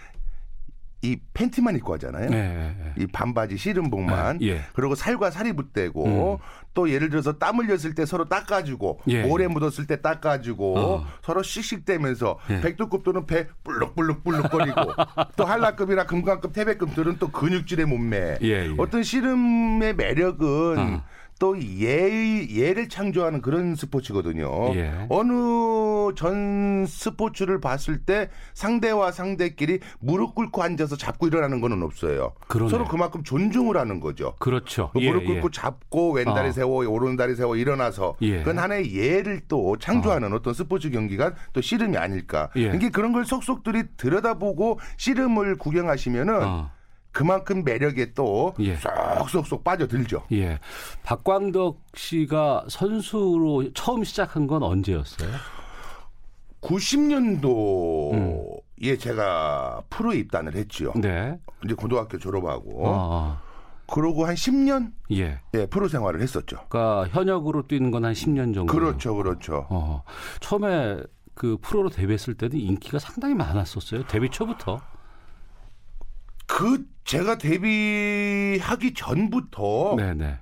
이 팬티만 입고 하잖아요. 네. 이 반바지 씨름복만. 예. 그리고 살과 살이 붙대고 또 예를 들어서 땀 흘렸을 때 서로 닦아주고 예. 모래 묻었을 때 닦아주고 어. 서로 씩씩대면서 예. 백두급들은 배 불룩불룩불룩거리고 <laughs> 또 한라급이나 금강급 태백급들은 또 근육질의 몸매. 예, 예. 어떤 씨름의 매력은 어. 또 예, 예를 창조하는 그런 스포츠거든요. 예. 어느 전 스포츠를 봤을 때 상대와 상대끼리 무릎 꿇고 앉아서 잡고 일어나는 거는 없어요. 그러네요. 서로 그만큼 존중을 하는 거죠. 그렇죠. 그 예, 무릎 꿇고 예. 잡고 왼다리 어. 세워 오른다리 세워 일어나서 예. 그건 하나의 예를 또 창조하는 어. 떤 스포츠 경기가 또 씨름이 아닐까. 예. 이게 그런 걸 속속들이 들여다보고 씨름을 구경하시면은 어. 그만큼 매력에 또 예. 쏙쏙쏙 빠져들죠. 예. 박광덕 씨가 선수로 처음 시작한 건 언제였어요? 90년도에 제가 프로에 입단을 했죠. 네. 이제 고등학교 졸업하고 어, 어. 그러고 한 10년 예. 예, 프로 생활을 했었죠. 그러니까 현역으로 뛰는 건 한 10년 정도. 그렇죠, 그렇죠. 어. 처음에 그 프로로 데뷔했을 때는 인기가 상당히 많았었어요. 데뷔 초부터. 그 제가 데뷔하기 전부터 네, 네.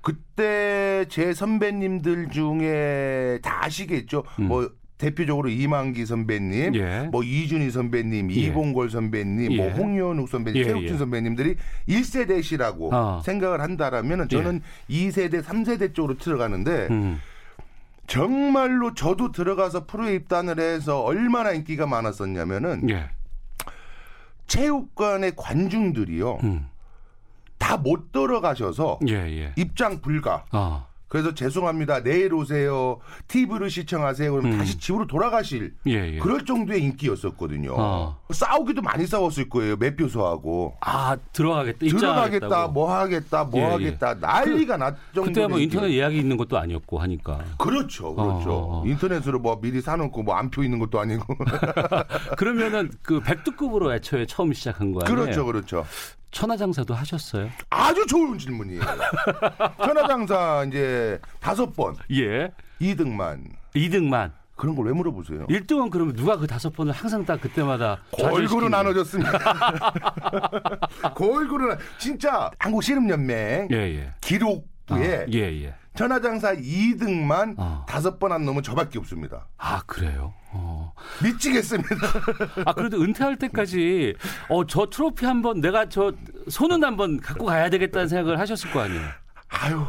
그때 제 선배님들 중에 다 아시겠죠. 음. 뭐 대표적으로 이만기 선배님, 예. 뭐 이준희 선배님, 예. 이봉골 선배님, 뭐 예. 홍현욱 선배님, 예, 최욱진 예. 선배님들이 1세대시라고 어. 생각을 한다라면 저는 2세대, 3세대 쪽으로 들어가는데 음. 정말로 저도 들어가서 프로에 입단을 해서 얼마나 인기가 많았었냐면은 예. 체육관의 관중들이요. 음. 다못 들어가셔서 예, 예. 입장 불가. 어. 그래서 죄송합니다. 내일 오세요. TV를 시청하세요. 그럼 음. 다시 집으로 돌아가실 예, 예. 그럴 정도의 인기였었거든요. 어. 싸우기도 많이 싸웠을 거예요. 매표소하고. 아, 들어가겠다. 들어가겠다. 뭐 하겠다, 뭐 예, 예. 하겠다. 난리가 났 정도. 그때 뭐 인터넷 예약이 있는 것도 아니었고 하니까. 그렇죠, 그렇죠. 어, 어. 인터넷으로 뭐 미리 사놓고 뭐 안표 있는 것도 아니고. <laughs> 그러면은 그 백두급으로 애초에 처음 시작한 거 아니에요? 그렇죠, 그렇죠. 천하장사도 하셨어요? 아주 좋은 질문이에요. <laughs> 천하장사 이제 다섯 번 예. 2등만 2등만. 그런 걸 왜 물어보세요? 1등은 그러면 누가 그 다섯 번을 항상 딱 그때마다 골고루 나눠졌습니다. <laughs> 골고루 나- 진짜 한국 씨름연맹 예, 예. 기록부에 아, 예, 예. 천하장사 2등만 어. 다섯 번안 넘으면 저밖에 없습니다. 아, 그래요? 어. 미치겠습니다. <laughs> 아, 그래도 은퇴할 때까지 어, 저 트로피 한 번 내가 저 손은 한번 갖고 가야 되겠다는 생각을 하셨을 거 아니에요? 아유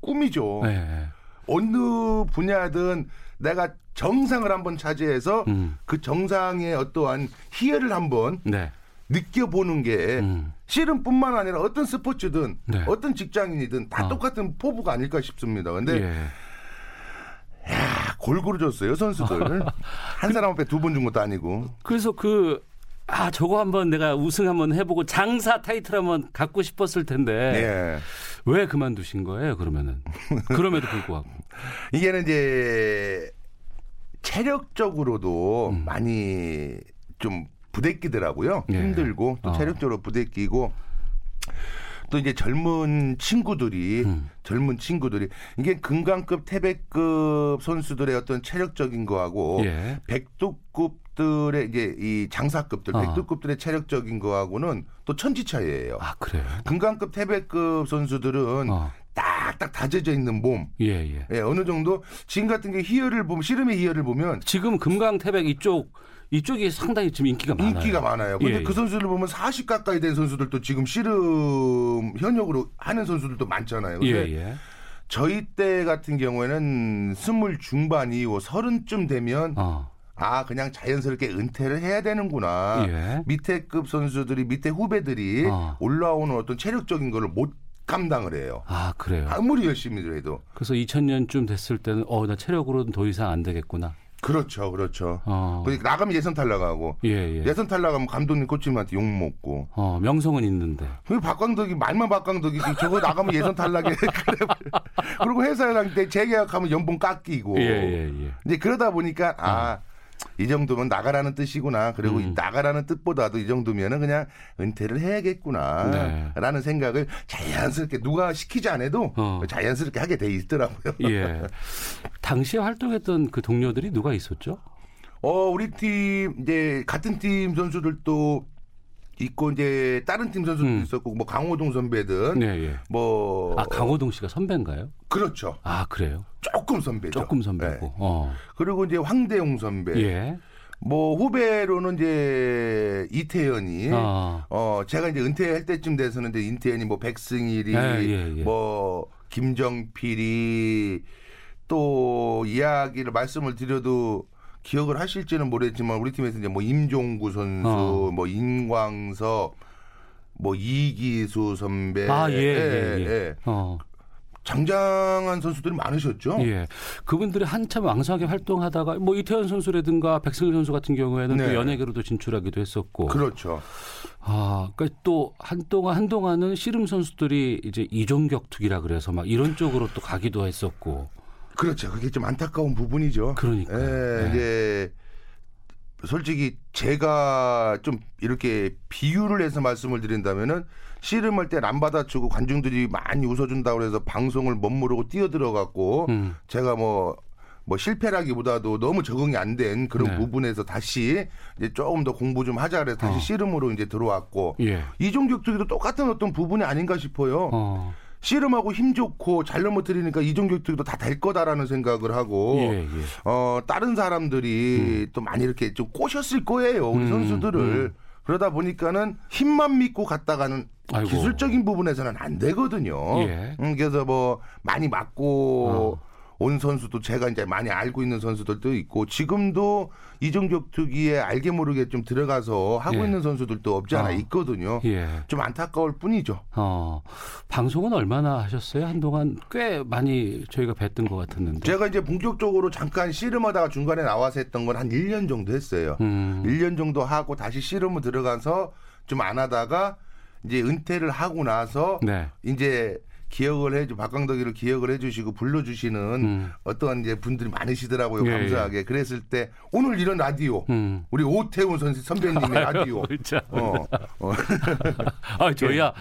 꿈이죠. 네. 어느 분야든 내가 정상을 한번 차지해서 음. 그 정상의 어떠한 희열을 한번 네. 느껴보는 게 음. 씨름뿐만 아니라 어떤 스포츠든 네. 어떤 직장인이든 다 어. 똑같은 포부가 아닐까 싶습니다. 근데 예. 야, 골고루 줬어요 선수들. <laughs> 한 사람 앞에 두 번 준 것도 아니고. 그래서 그, 아, 저거 한번 내가 우승 한번 해보고 장사 타이틀 한번 갖고 싶었을 텐데. 예. 왜 그만두신 거예요, 그러면은? 그럼에도 불구하고. <laughs> 이게는 이제 체력적으로도 음. 많이 좀 부대끼더라고요. 예. 힘들고 또 어. 체력적으로 부대끼고 또 이제 젊은 친구들이 음. 젊은 친구들이 이게 금강급 태백급 선수들의 어떤 체력적인 거하고 예. 백두급들의 이제 이 장사급들 어. 백두급들의 체력적인 거하고는 또 천지 차이예요. 아, 그래요? 금강급 태백급 선수들은 어. 딱딱 다져져 있는 몸. 예, 예. 예, 어느 정도 지금 같은 게 희열을 보면 씨름의 희열을 보면 지금 금강 태백 이쪽, 이쪽이 상당히 지금 인기가 많아요. 인기가 많아요. 근데 예, 그 예. 선수들 보면 40 가까이 된 선수들도 지금 씨름 현역으로 하는 선수들도 많잖아요. 예, 예. 저희 때 같은 경우에는 스물 중반 이후 서른쯤 되면 어. 아 그냥 자연스럽게 은퇴를 해야 되는구나. 예. 밑에 급 선수들이 밑에 후배들이 어. 올라오는 어떤 체력적인 거를 못 감당을 해요. 아, 그래요? 아무리 열심히 해도. 그래서 2000년쯤 됐을 때는, 어, 나 체력으로는 더 이상 안 되겠구나. 그렇죠, 그렇죠. 어. 근데 나가면 예선 탈락하고 예, 예. 예 선 탈락하면 감독님 코치님한테 욕 먹고. 어, 명성은 있는데. 그 박광덕이 말만 박광덕이지 저거 나가면 예선 그래. <laughs> 그리고 회사랑 때 재계약하면 연봉 깎이고. 예, 예, 예. 이제 그러다 보니까 아. 이 정도면 나가라는 뜻이구나. 그리고 이 음. 나가라는 뜻보다도 이 정도면은 그냥 은퇴를 해야겠구나. 네. 라는 생각을 자연스럽게 누가 시키지 않아도 어. 자연스럽게 하게 돼 있더라고요. 예. 당시에 활동했던 그 동료들이 누가 있었죠? 어, 우리 팀, 이제, 같은 팀 선수들도 있고 이제 다른 팀 선수도 음. 있었고 뭐 강호동 선배든 네, 예. 뭐 아, 강호동 씨가 선배인가요? 그렇죠. 아, 그래요? 조금 선배죠. 조금 선배고. 네. 어. 그리고 이제 황대용 선배. 예. 뭐 후배로는 이제 이태현이 아. 어 제가 이제 은퇴할 때쯤 돼서는 이제 이태현이 뭐 백승일이 예, 예, 예. 뭐 김정필이 또 이야기를 말씀을 드려도 기억을 하실지는 모르겠지만 우리 팀에서 이제 뭐 임종구 선수, 어. 뭐 임광석, 뭐 이기수 선배, 아, 예, 예, 예. 어. 장장한 선수들이 많으셨죠. 예. 그분들이 한참 왕성하게 활동하다가 뭐 이태현 선수라든가 백승일 선수 같은 경우에는 네. 또 연예계로도 진출하기도 했었고. 그렇죠. 아, 그러니까 또 한동안 한동안은 씨름 선수들이 이제 이종격 투기라 그래서 막 이런 쪽으로 또 가기도 했었고. 그렇죠. 그게 좀 안타까운 부분이죠. 그러니까요. 예, 네. 이제 솔직히 제가 좀 이렇게 비유를 해서 말씀을 드린다면은 씨름할 때 람바다치고 관중들이 많이 웃어준다고 해서 방송을 멋모르고 뛰어들어갔고 음. 제가 뭐, 뭐 실패라기보다도 너무 적응이 안 된 그런 네. 부분에서 다시 이제 조금 더 공부 좀 하자 그래서 다시 어. 씨름으로 이제 들어왔고 예. 이종격 투기도 똑같은 어떤 부분이 아닌가 싶어요. 어. 씨름하고 힘 좋고 잘 넘어뜨리니까 이종격 투기도 다 될 거다라는 생각을 하고 예, 예. 어 다른 사람들이 또 많이 이렇게 좀 꼬셨을 거예요 우리 음, 선수들을 음. 그러다 보니까는 힘만 믿고 갔다가는 아이고. 기술적인 부분에서는 안 되거든요. 예. 음, 그래서 뭐 많이 맞고 어. 온 선수도 제가 이제 많이 알고 있는 선수들도 있고 지금도 이종격 투기에 알게 모르게 좀 들어가서 하고 예. 있는 선수들도 없지 않아 어. 있거든요. 예. 좀 안타까울 뿐이죠. 어. 방송은 얼마나 하셨어요? 한동안 꽤 많이 저희가 뵀던 것 같았는데. 제가 이제 본격적으로 잠깐 씨름하다가 중간에 나와서 했던 건 한 1년 정도 했어요. 음. 1년 정도 하고 다시 씨름을 들어가서 좀 안 하다가 이제 은퇴를 하고 나서 네. 이제 기억을 해주 박광덕이를 기억을 해주시고 불러주시는 음. 어떤 이제 분들이 많으시더라고요 예, 감사하게 그랬을 때 오늘 이런 라디오 음. 우리 오태훈 선생 선배님의 라디오. 어, 어. <laughs> 아, 저희야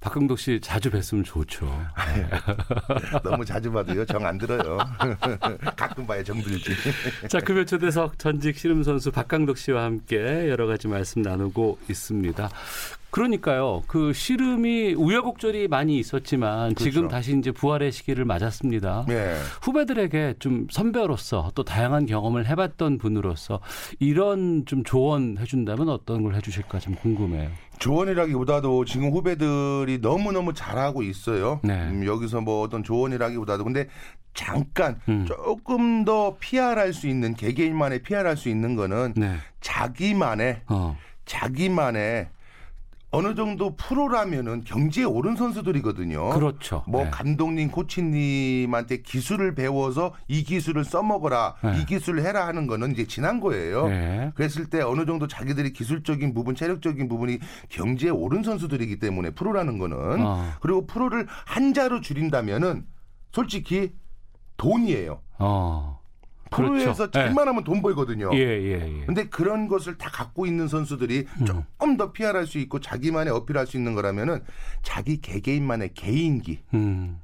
박강덕 씨 자주 뵀으면 좋죠. 너무 자주 봐도요 정 안 들어요 <laughs> 가끔 봐야 정 들지 <laughs> 자, 금요 초대석 전직 씨름 선수 박강덕 씨와 함께 여러 가지 말씀 나누고 있습니다. 그러니까요, 그 씨름이 우여곡절이 많이 있었지만 지금 그렇죠. 다시 이제 부활의 시기를 맞았습니다. 네. 후배들에게 좀 선배로서 또 다양한 경험을 해봤던 분으로서 이런 좀 조언 해 준다면 어떤 걸 해주실까 좀 궁금해요. 조언이라기보다도 지금 후배들이 너무너무 잘하고 있어요. 네. 음, 여기서 뭐 어떤 조언이라기보다도 근데 잠깐 음. 조금 더 PR할 수 있는 개개인만의 PR할 수 있는 거는 네. 자기만의 어. 자기만의 어느 정도 프로라면은 경지에 오른 선수들이거든요. 그렇죠. 뭐 네. 감독님, 코치님한테 기술을 배워서 이 기술을 써먹어라, 네. 이 기술을 해라 하는 거는 이제 지난 거예요. 네. 그랬을 때 어느 정도 자기들이 기술적인 부분, 체력적인 부분이 경지에 오른 선수들이기 때문에 프로라는 거는 어. 그리고 프로를 한자로 줄인다면은 솔직히 돈이에요. 어. 프로에서 그렇죠. 잘만 하면 돈 벌거든요. 예, 예, 예. 근데 그런 것을 다 갖고 있는 선수들이 음. 조금 더 PR할 수 있고 자기만의 어필할 수 있는 거라면은 자기 개개인만의 개인기 음.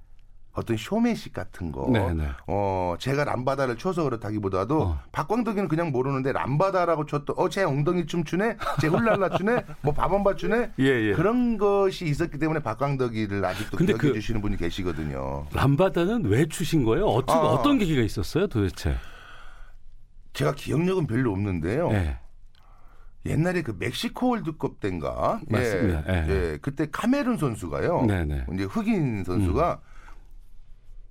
어떤 쇼맨십 같은 거. 네, 네. 어, 제가 람바다를 쳐서 그렇다기보다도 어. 박광덕이는 그냥 모르는데 람바다라고 쳤더 어, 제 엉덩이 춤 추네? 제 훌랄라 추네? 뭐 밥한바 추네? <laughs> 예, 예. 그런 것이 있었기 때문에 박광덕이를 아직도 근데 기억해 그- 주시는 분이 계시거든요. 람바다는 왜 추신 거예요? 어떻게 아. 어떤 계기가 있었어요, 도대체? 제가 기억력은 별로 없는데요. 예. 옛날에 그 멕시코 월드컵 때인가? 맞습니다. 예, 예. 예, 그때 카메룬 선수가요. 네네. 이제 흑인 선수가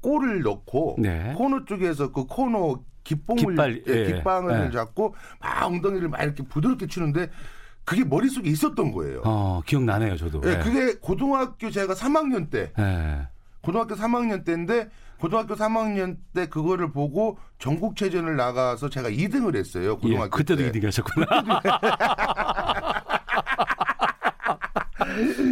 골을 넣고 네. 코너 쪽에서 그 코너 깃봉을 깃발, 예, 예. 깃방을 예. 잡고 막 엉덩이를 막 이렇게 부드럽게 치는데 그게 머릿속에 있었던 거예요. 어, 기억나네요, 저도. 예, 예. 그게 고등학교 제가 3학년 때 예. 고등학교 3학년 때인데 고등학교 3학년 때 그거를 보고 전국체전을 나가서 제가 2등을 했어요. 예, 고등학교 그때도 때. 2등 하셨구나. <laughs>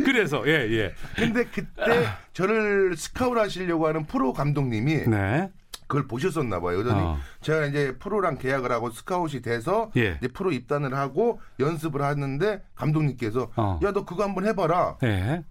그래서, 예, 예. 근데 그때 저를 스카우트 하시려고 하는 프로 감독님이 네. 그걸 보셨었나 봐요. 그러더니 어. 제가 이제 프로랑 계약을 하고 스카웃이 돼서 예. 이제 프로 입단을 하고 연습을 하는데 감독님께서 어. 야 너 그거 한번 해봐라. 예.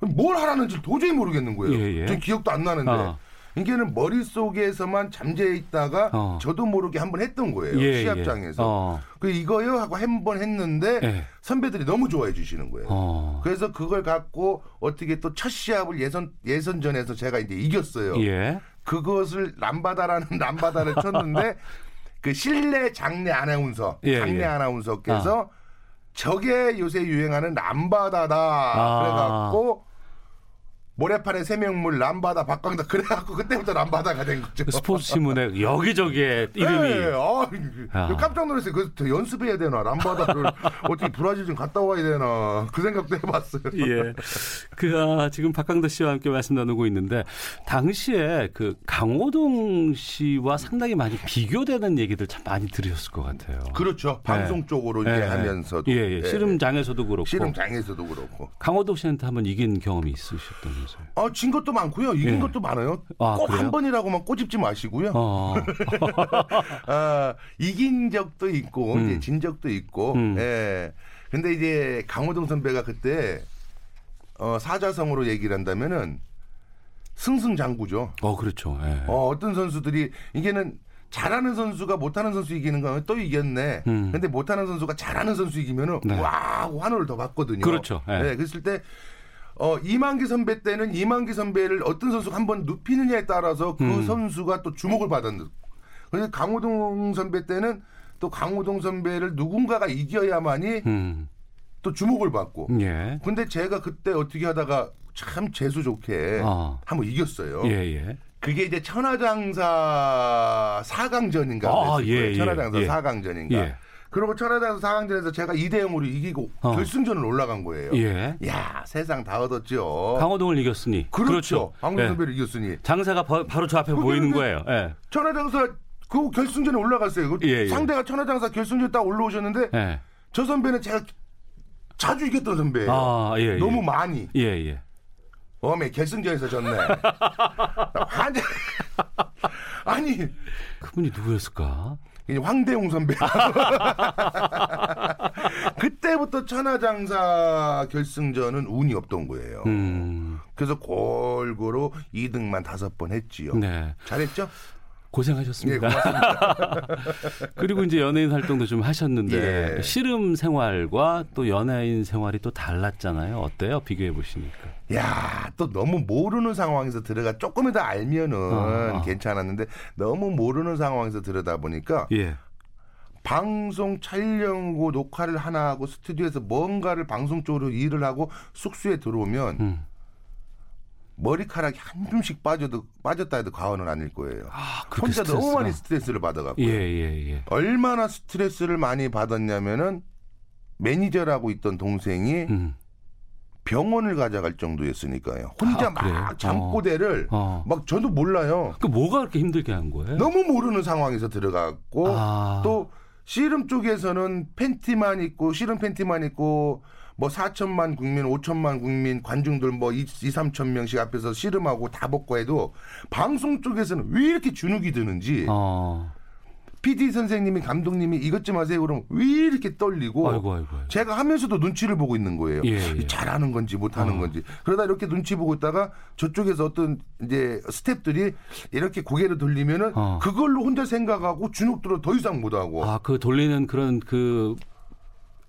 뭘 하라는지 도저히 모르겠는 거예요. 예, 예. 전 기억도 안 나는데. 어. 이게는 머릿속에서만 잠재 있다가 어. 저도 모르게 한 번 했던 거예요. 예, 시합장에서. 예. 어. 그 이거요 하고 한 번 했는데 예. 선배들이 너무 좋아해 주시는 거예요. 어. 그래서 그걸 갖고 어떻게 또 첫 시합을 예선 예선전에서 제가 이제 이겼어요. 예. 그것을 람바다라는 <laughs> 람바다를 쳤는데 그 실내 장내 아나운서 예, 예. 아나운서께서 저게 요새 유행하는 람바다다 아. 그래갖고 모래판에 세명물 람바다 박광다 그래갖고 그때부터 람바다가 된 거죠. 스포츠 신문에 여기저기에 이름이 네, 아, 아. 깜짝 놀랐어요. 그 연습해야 되나 람바다를 어떻게 브라질 좀 갔다 와야 되나 그 생각도 해봤어요. 예. 그, 아, 지금 박강도 씨와 함께 말씀 나누고 있는데, 당시에 그 강호동 씨와 상당히 많이 비교되는 얘기들 참 많이 들으셨을 것 같아요. 그렇죠. 방송 쪽으로 이제 예, 하면서도 예, 예. 예. 씨름장에서도 그렇고. 씨름장에서도 그렇고. 강호동 씨한테 한번 이긴 경험이 있으셨 다면서요. 아, 진 것도 많고요. 이긴 예. 것도 많아요. 아, 꼭 그래요? 한 번이라고만 꼬집지 마시고요. 어. <laughs> 아, 이긴 적도 있고 음. 이제 진 적도 있고. 음. 예. 근데 이제 강호동 선배가 그때 어, 사자성어로 얘기를 한다면은 승승장구죠. 어, 그렇죠. 예. 어, 어떤 선수들이 이게는 잘하는 선수가 못하는 선수 이기는 거는 또 이겼네. 음. 근데 못하는 선수가 잘하는 선수 이기면은 네. 와 환호를 더 받거든요. 그렇죠. 예. 네, 그랬을 때 어, 이만기 선배 때는 이만기 선배를 어떤 선수가 한번 눕히느냐에 따라서 그 음. 선수가 또 주목을 받았는. 그래서 강호동 선배 때는 또 강호동 선배를 누군가가 이겨야만이 음. 또 주목을 받고. 예. 근데 제가 그때 어떻게 하다가 참 재수 좋게 어. 한번 이겼어요. 예, 예. 그게 이제 천하장사 4강전인가 아, 예. 예, 천하장사 예. 4강전인가. 예. 그리고 천하장사 4강전에서 제가 2대 0으로 이기고 어. 결승전을 올라간 거예요. 예. 야, 세상 다 얻었죠. 강호동을 이겼으니. 그렇죠. 강호동 예. 선배를 이겼으니. 장사가 바, 바로 저 앞에 보이는 거예요. 예. 천하장사 그 결승전에 올라갔어요. 그 예, 예. 상대가 천하장사 결승전에 딱 올라오셨는데 예. 저 선배는 제가 자주 이겼던 선배예요. 아, 예, 예. 너무 많이. 예, 예. 어메 결승전에서 졌네. <laughs> 완전 <laughs> 아니 그분이 누구였을까? 이제 황대웅 선배. <laughs> 그때부터 천하장사 결승전은 운이 없던 거예요. 음. 그래서 골고루 2등만 다섯 번 했지요. 네. 잘했죠? 고생하셨습니다. 예. <laughs> 그리고 이제 연예인 활동도 좀 하셨는데 예. 씨름 생활과 또 연예인 생활이 또 달랐잖아요. 어때요? 비교해 보시니까. 야, 또 너무 모르는 상황에서 들어가 조금이라도 알면은 어, 어. 괜찮았는데 너무 모르는 상황에서 들어다 보니까 예. 방송 촬영고 녹화를 하나 하고 스튜디오에서 뭔가를 방송 쪽으로 일을 하고 숙소에 들어오면 음. 머리카락이 한 줌씩 빠져도 빠졌다 해도 과언은 아닐 거예요. 아, 혼자 너무 스트레스가. 많이 스트레스를 받아갖고 예, 예, 예. 얼마나 스트레스를 많이 받았냐면은 매니저라고 있던 동생이 음. 병원을 가져갈 정도였으니까요. 혼자 아? 막 잠꼬대를 어. 막 저도 몰라요. 그 뭐가 그렇게 힘들게 한 거예요? 너무 모르는 상황에서 들어갔고 아. 또 씨름 쪽에서는 팬티만 입고 씨름 팬티만 입고 뭐 4천만 국민, 5천만 국민 관중들 뭐 2, 2 3천 명씩 앞에서 씨름하고 다 벗고 해도 방송 쪽에서는 왜 이렇게 주눅이 드는지 어. PD 선생님이 감독님이 이것 좀 하세요 그러면 왜 이렇게 떨리고 아이고, 아이고, 아이고. 제가 하면서도 눈치를 보고 있는 거예요. 예, 예. 잘하는 건지 못하는 어. 건지 그러다 이렇게 눈치 보고 있다가 저쪽에서 어떤 이제 스탭들이 이렇게 고개를 돌리면은 어. 그걸로 혼자 생각하고 주눅 들어 더 이상 못하고 아, 그 돌리는 그런 그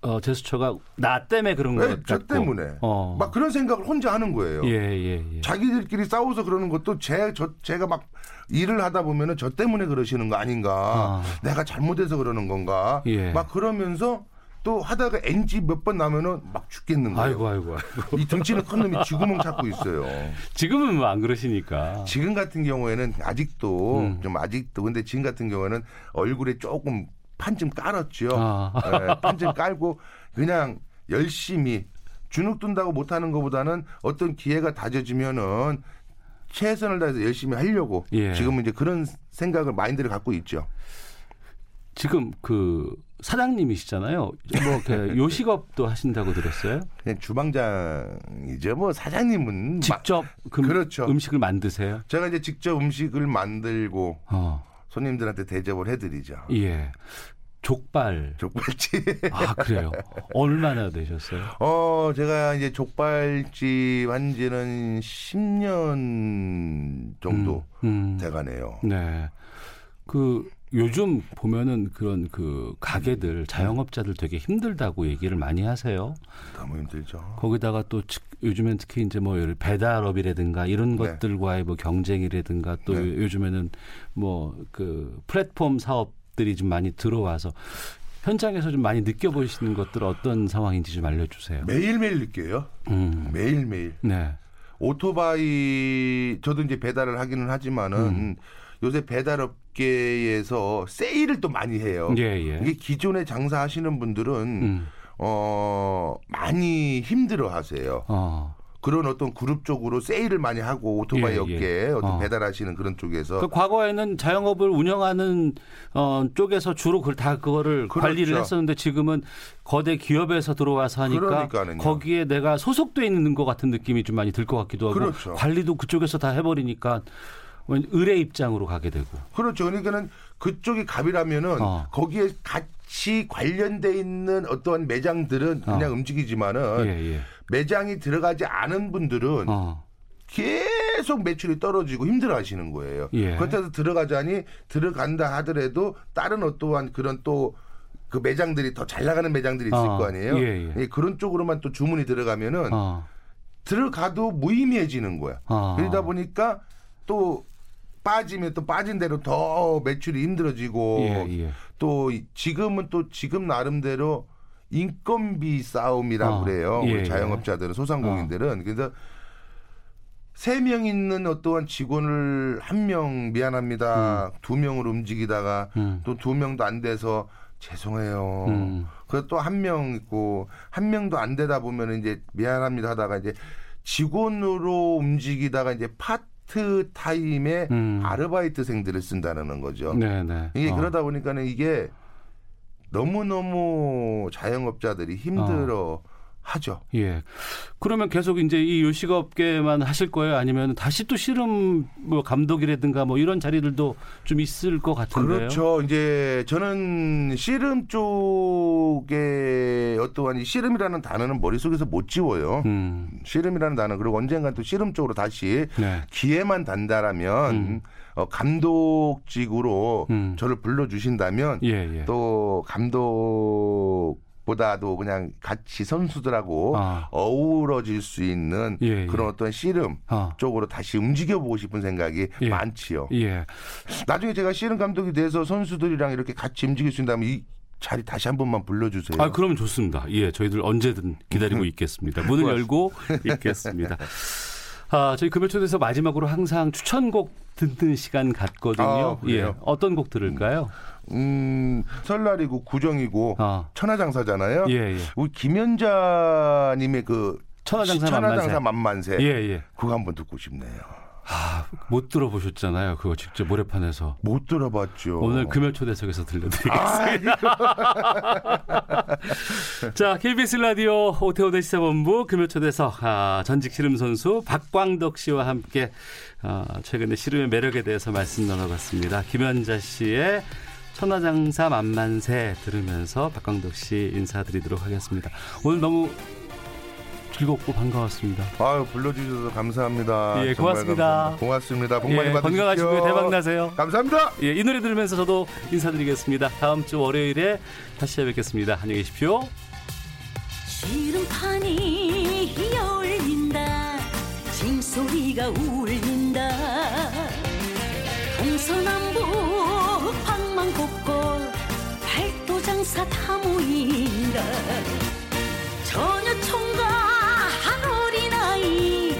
어, 제스처가 나 때문에 그런 거 네, 저. 때문에 어. 막 그런 생각을 혼자 하는 거예요. 예, 예, 예. 자기들끼리 싸워서 그러는 것도 제, 저, 제가 막 일을 하다 보면은 저 때문에 그러시는 거 아닌가. 아. 내가 잘못해서 그러는 건가. 예. 막 그러면서 또 하다가 NG 몇 번 나면은 막 죽겠는 거예요. 아이고, 아이고, 아이고. 이 등치는 큰 놈이 쥐구멍 찾고 있어요. 지금은 뭐 안 그러시니까. 지금 같은 경우에는 아직도 음. 좀 아직도 근데 지금 같은 경우에는 얼굴에 조금 판좀 깔았죠. 아. 예, 판좀 깔고 그냥 열심히 주눅 든다고 못하는 것보다는 어떤 기회가 다져지면은 최선을 다해서 열심히 하려고 예. 지금은 이제 그런 생각을 마인드를 갖고 있죠. 지금 그 사장님이시잖아요. 뭐 <laughs> 요식업도 하신다고 들었어요. 그냥 주방장이죠. 뭐 사장님은 마- 직접 그 그렇죠. 음식을 만드세요. 제가 이제 직접 음식을 만들고 어. 손님들한테 대접을 해드리죠. 예. 족발. 족발집. 아 그래요. 얼마나 되셨어요? 어, 제가 이제 족발집 한 지는 10년 정도 음, 음. 돼가네요. 네. 그 요즘 보면은 그런 그 가게들 자영업자들 되게 힘들다고 얘기를 많이 하세요. 너무 힘들죠. 거기다가 또 즉- 요즘엔 특히 이제 뭐 배달업이라든가 이런 네. 것들과의 뭐 경쟁이라든가 또 네. 요즘에는 뭐 그 플랫폼 사업들이 좀 많이 들어와서 현장에서 좀 많이 느껴보시는 것들 어떤 상황인지 좀 알려주세요. 매일매일 느껴요. 음. 매일매일. 네. 오토바이 저도 이제 배달을 하기는 하지만은 음. 요새 배달업계에서 세일을 또 많이 해요. 예, 예. 이게 기존에 장사하시는 분들은 음. 어 많이 힘들어 하세요. 어. 그런 어떤 그룹 쪽으로 세일을 많이 하고 오토바이 예, 예. 업계에 어떤 어. 배달하시는 그런 쪽에서 그 과거에는 자영업을 운영하는 어, 쪽에서 주로 그- 다 그거를 그렇죠. 관리를 했었는데 지금은 거대 기업에서 들어와서 하니까 그러니까는요. 거기에 내가 소속돼 있는 것 같은 느낌이 좀 많이 들 것 같기도 하고 그렇죠. 관리도 그쪽에서 다 해버리니까 왠 의뢰 입장으로 가게 되고 그렇죠. 그러니까는 그쪽이 갑이라면은 어. 거기에 같이 관련돼 있는 어떠한 매장들은 그냥 어. 움직이지만은 예, 예. 매장이 들어가지 않은 분들은 어. 계속 매출이 떨어지고 힘들어 하시는 거예요. 예. 그렇다고 들어가자니 들어간다 하더라도 다른 어떠한 그런 또 그 매장들이 더 잘 나가는 매장들이 있을 어. 거 아니에요. 예, 예. 그런 쪽으로만 또 주문이 들어가면은 어. 들어가도 무의미해지는 거야. 어. 그러다 보니까 또 빠지면 또 빠진 대로 더 매출이 힘들어지고 예, 예. 또 이- 지금은 또 지금 나름대로 인건비 싸움이라고 어, 그래요. 예, 우리 예. 자영업자들은 소상공인들은 그래서 세 명 있는 어떠한 직원을 한 명 미안합니다. 두 명을 움직이다가 음. 또두 명도 안 돼서 죄송해요. 음. 그래서 또 한 명 있고 한 명도 안 되다 보면 이제 미안합니다 하다가 이제 직원으로 움직이다가 이제 파트 타임에 음. 아르바이트생들을 쓴다는 거죠. 네, 네. 이게 어. 그러다 보니까는 이게 너무너무 자영업자들이 힘들어 하죠. 예. 그러면 계속 이제 이 요식 업계만 하실 거예요? 아니면 다시 또 씨름 뭐 감독이라든가 뭐 이런 자리들도 좀 있을 것 같은데요? 그렇죠. 이제 저는 씨름 쪽에 어떠한 이 씨름이라는 단어는 머릿속에서 못 지워요. 음. 씨름이라는 단어 그리고 언젠간 또 씨름 쪽으로 다시 네. 기회만 단다라면 음. 어, 감독직으로 음. 저를 불러주신다면 예, 예. 또 감독 보다도 그냥 같이 선수들하고 아. 어우러질 수 있는 예, 예. 그런 어떤 씨름 아. 쪽으로 다시 움직여보고 싶은 생각이 예. 많지요. 예. 나중에 제가 씨름 감독이 돼서 선수들이랑 이렇게 같이 움직일 수 있다면 이 자리 다시 한 번만 불러주세요. 아, 그러면 좋습니다. 예, 저희들 언제든 기다리고 <laughs> 있겠습니다. 문을 열고 있겠습니다. <laughs> 아, 저희 금요 초대에서 마지막으로 항상 추천곡 듣는 시간 같거든요. 아? 예, 어떤 곡 들을까요? 음, 설날이고 구정이고 아, 천하장사잖아요. 예, 예. 우리 김연자님의 그 천하장사 천하장사 만만세. 예, 예. 그거 한번 듣고 싶네요. 아, 못 들어보셨잖아요. 그거 직접 모래판에서. 못 들어봤죠. 오늘 금요 초대석에서 들려드리겠습니다. <laughs> 자, KBS 라디오 오태오대 시사본부 금요 초대석 아, 전직 씨름 선수 박광덕 씨와 함께 아, 최근에 씨름의 매력에 대해서 말씀 나눠봤습니다. 김현자 씨의 천하장사 만만세 들으면서 박광덕 씨 인사드리도록 하겠습니다. 오늘 너무 즐겁고 반가웠습니다. 아유 불러주셔서 감사합니다. 예, 고맙습니다. 감사합니다. 고맙습니다. 복 많이 예, 받으십시오. 건강하시고요. 대박 나세요. 감사합니다. 예, 이 노래 들으면서 저도 인사드리겠습니다. 다음 주 월요일에 다시 뵙겠습니다. 안녕히 계십시오. 지름판이 열린다 징소리가 울린다 동서남북 방망곡곡 팔도장사 다 모인다 愛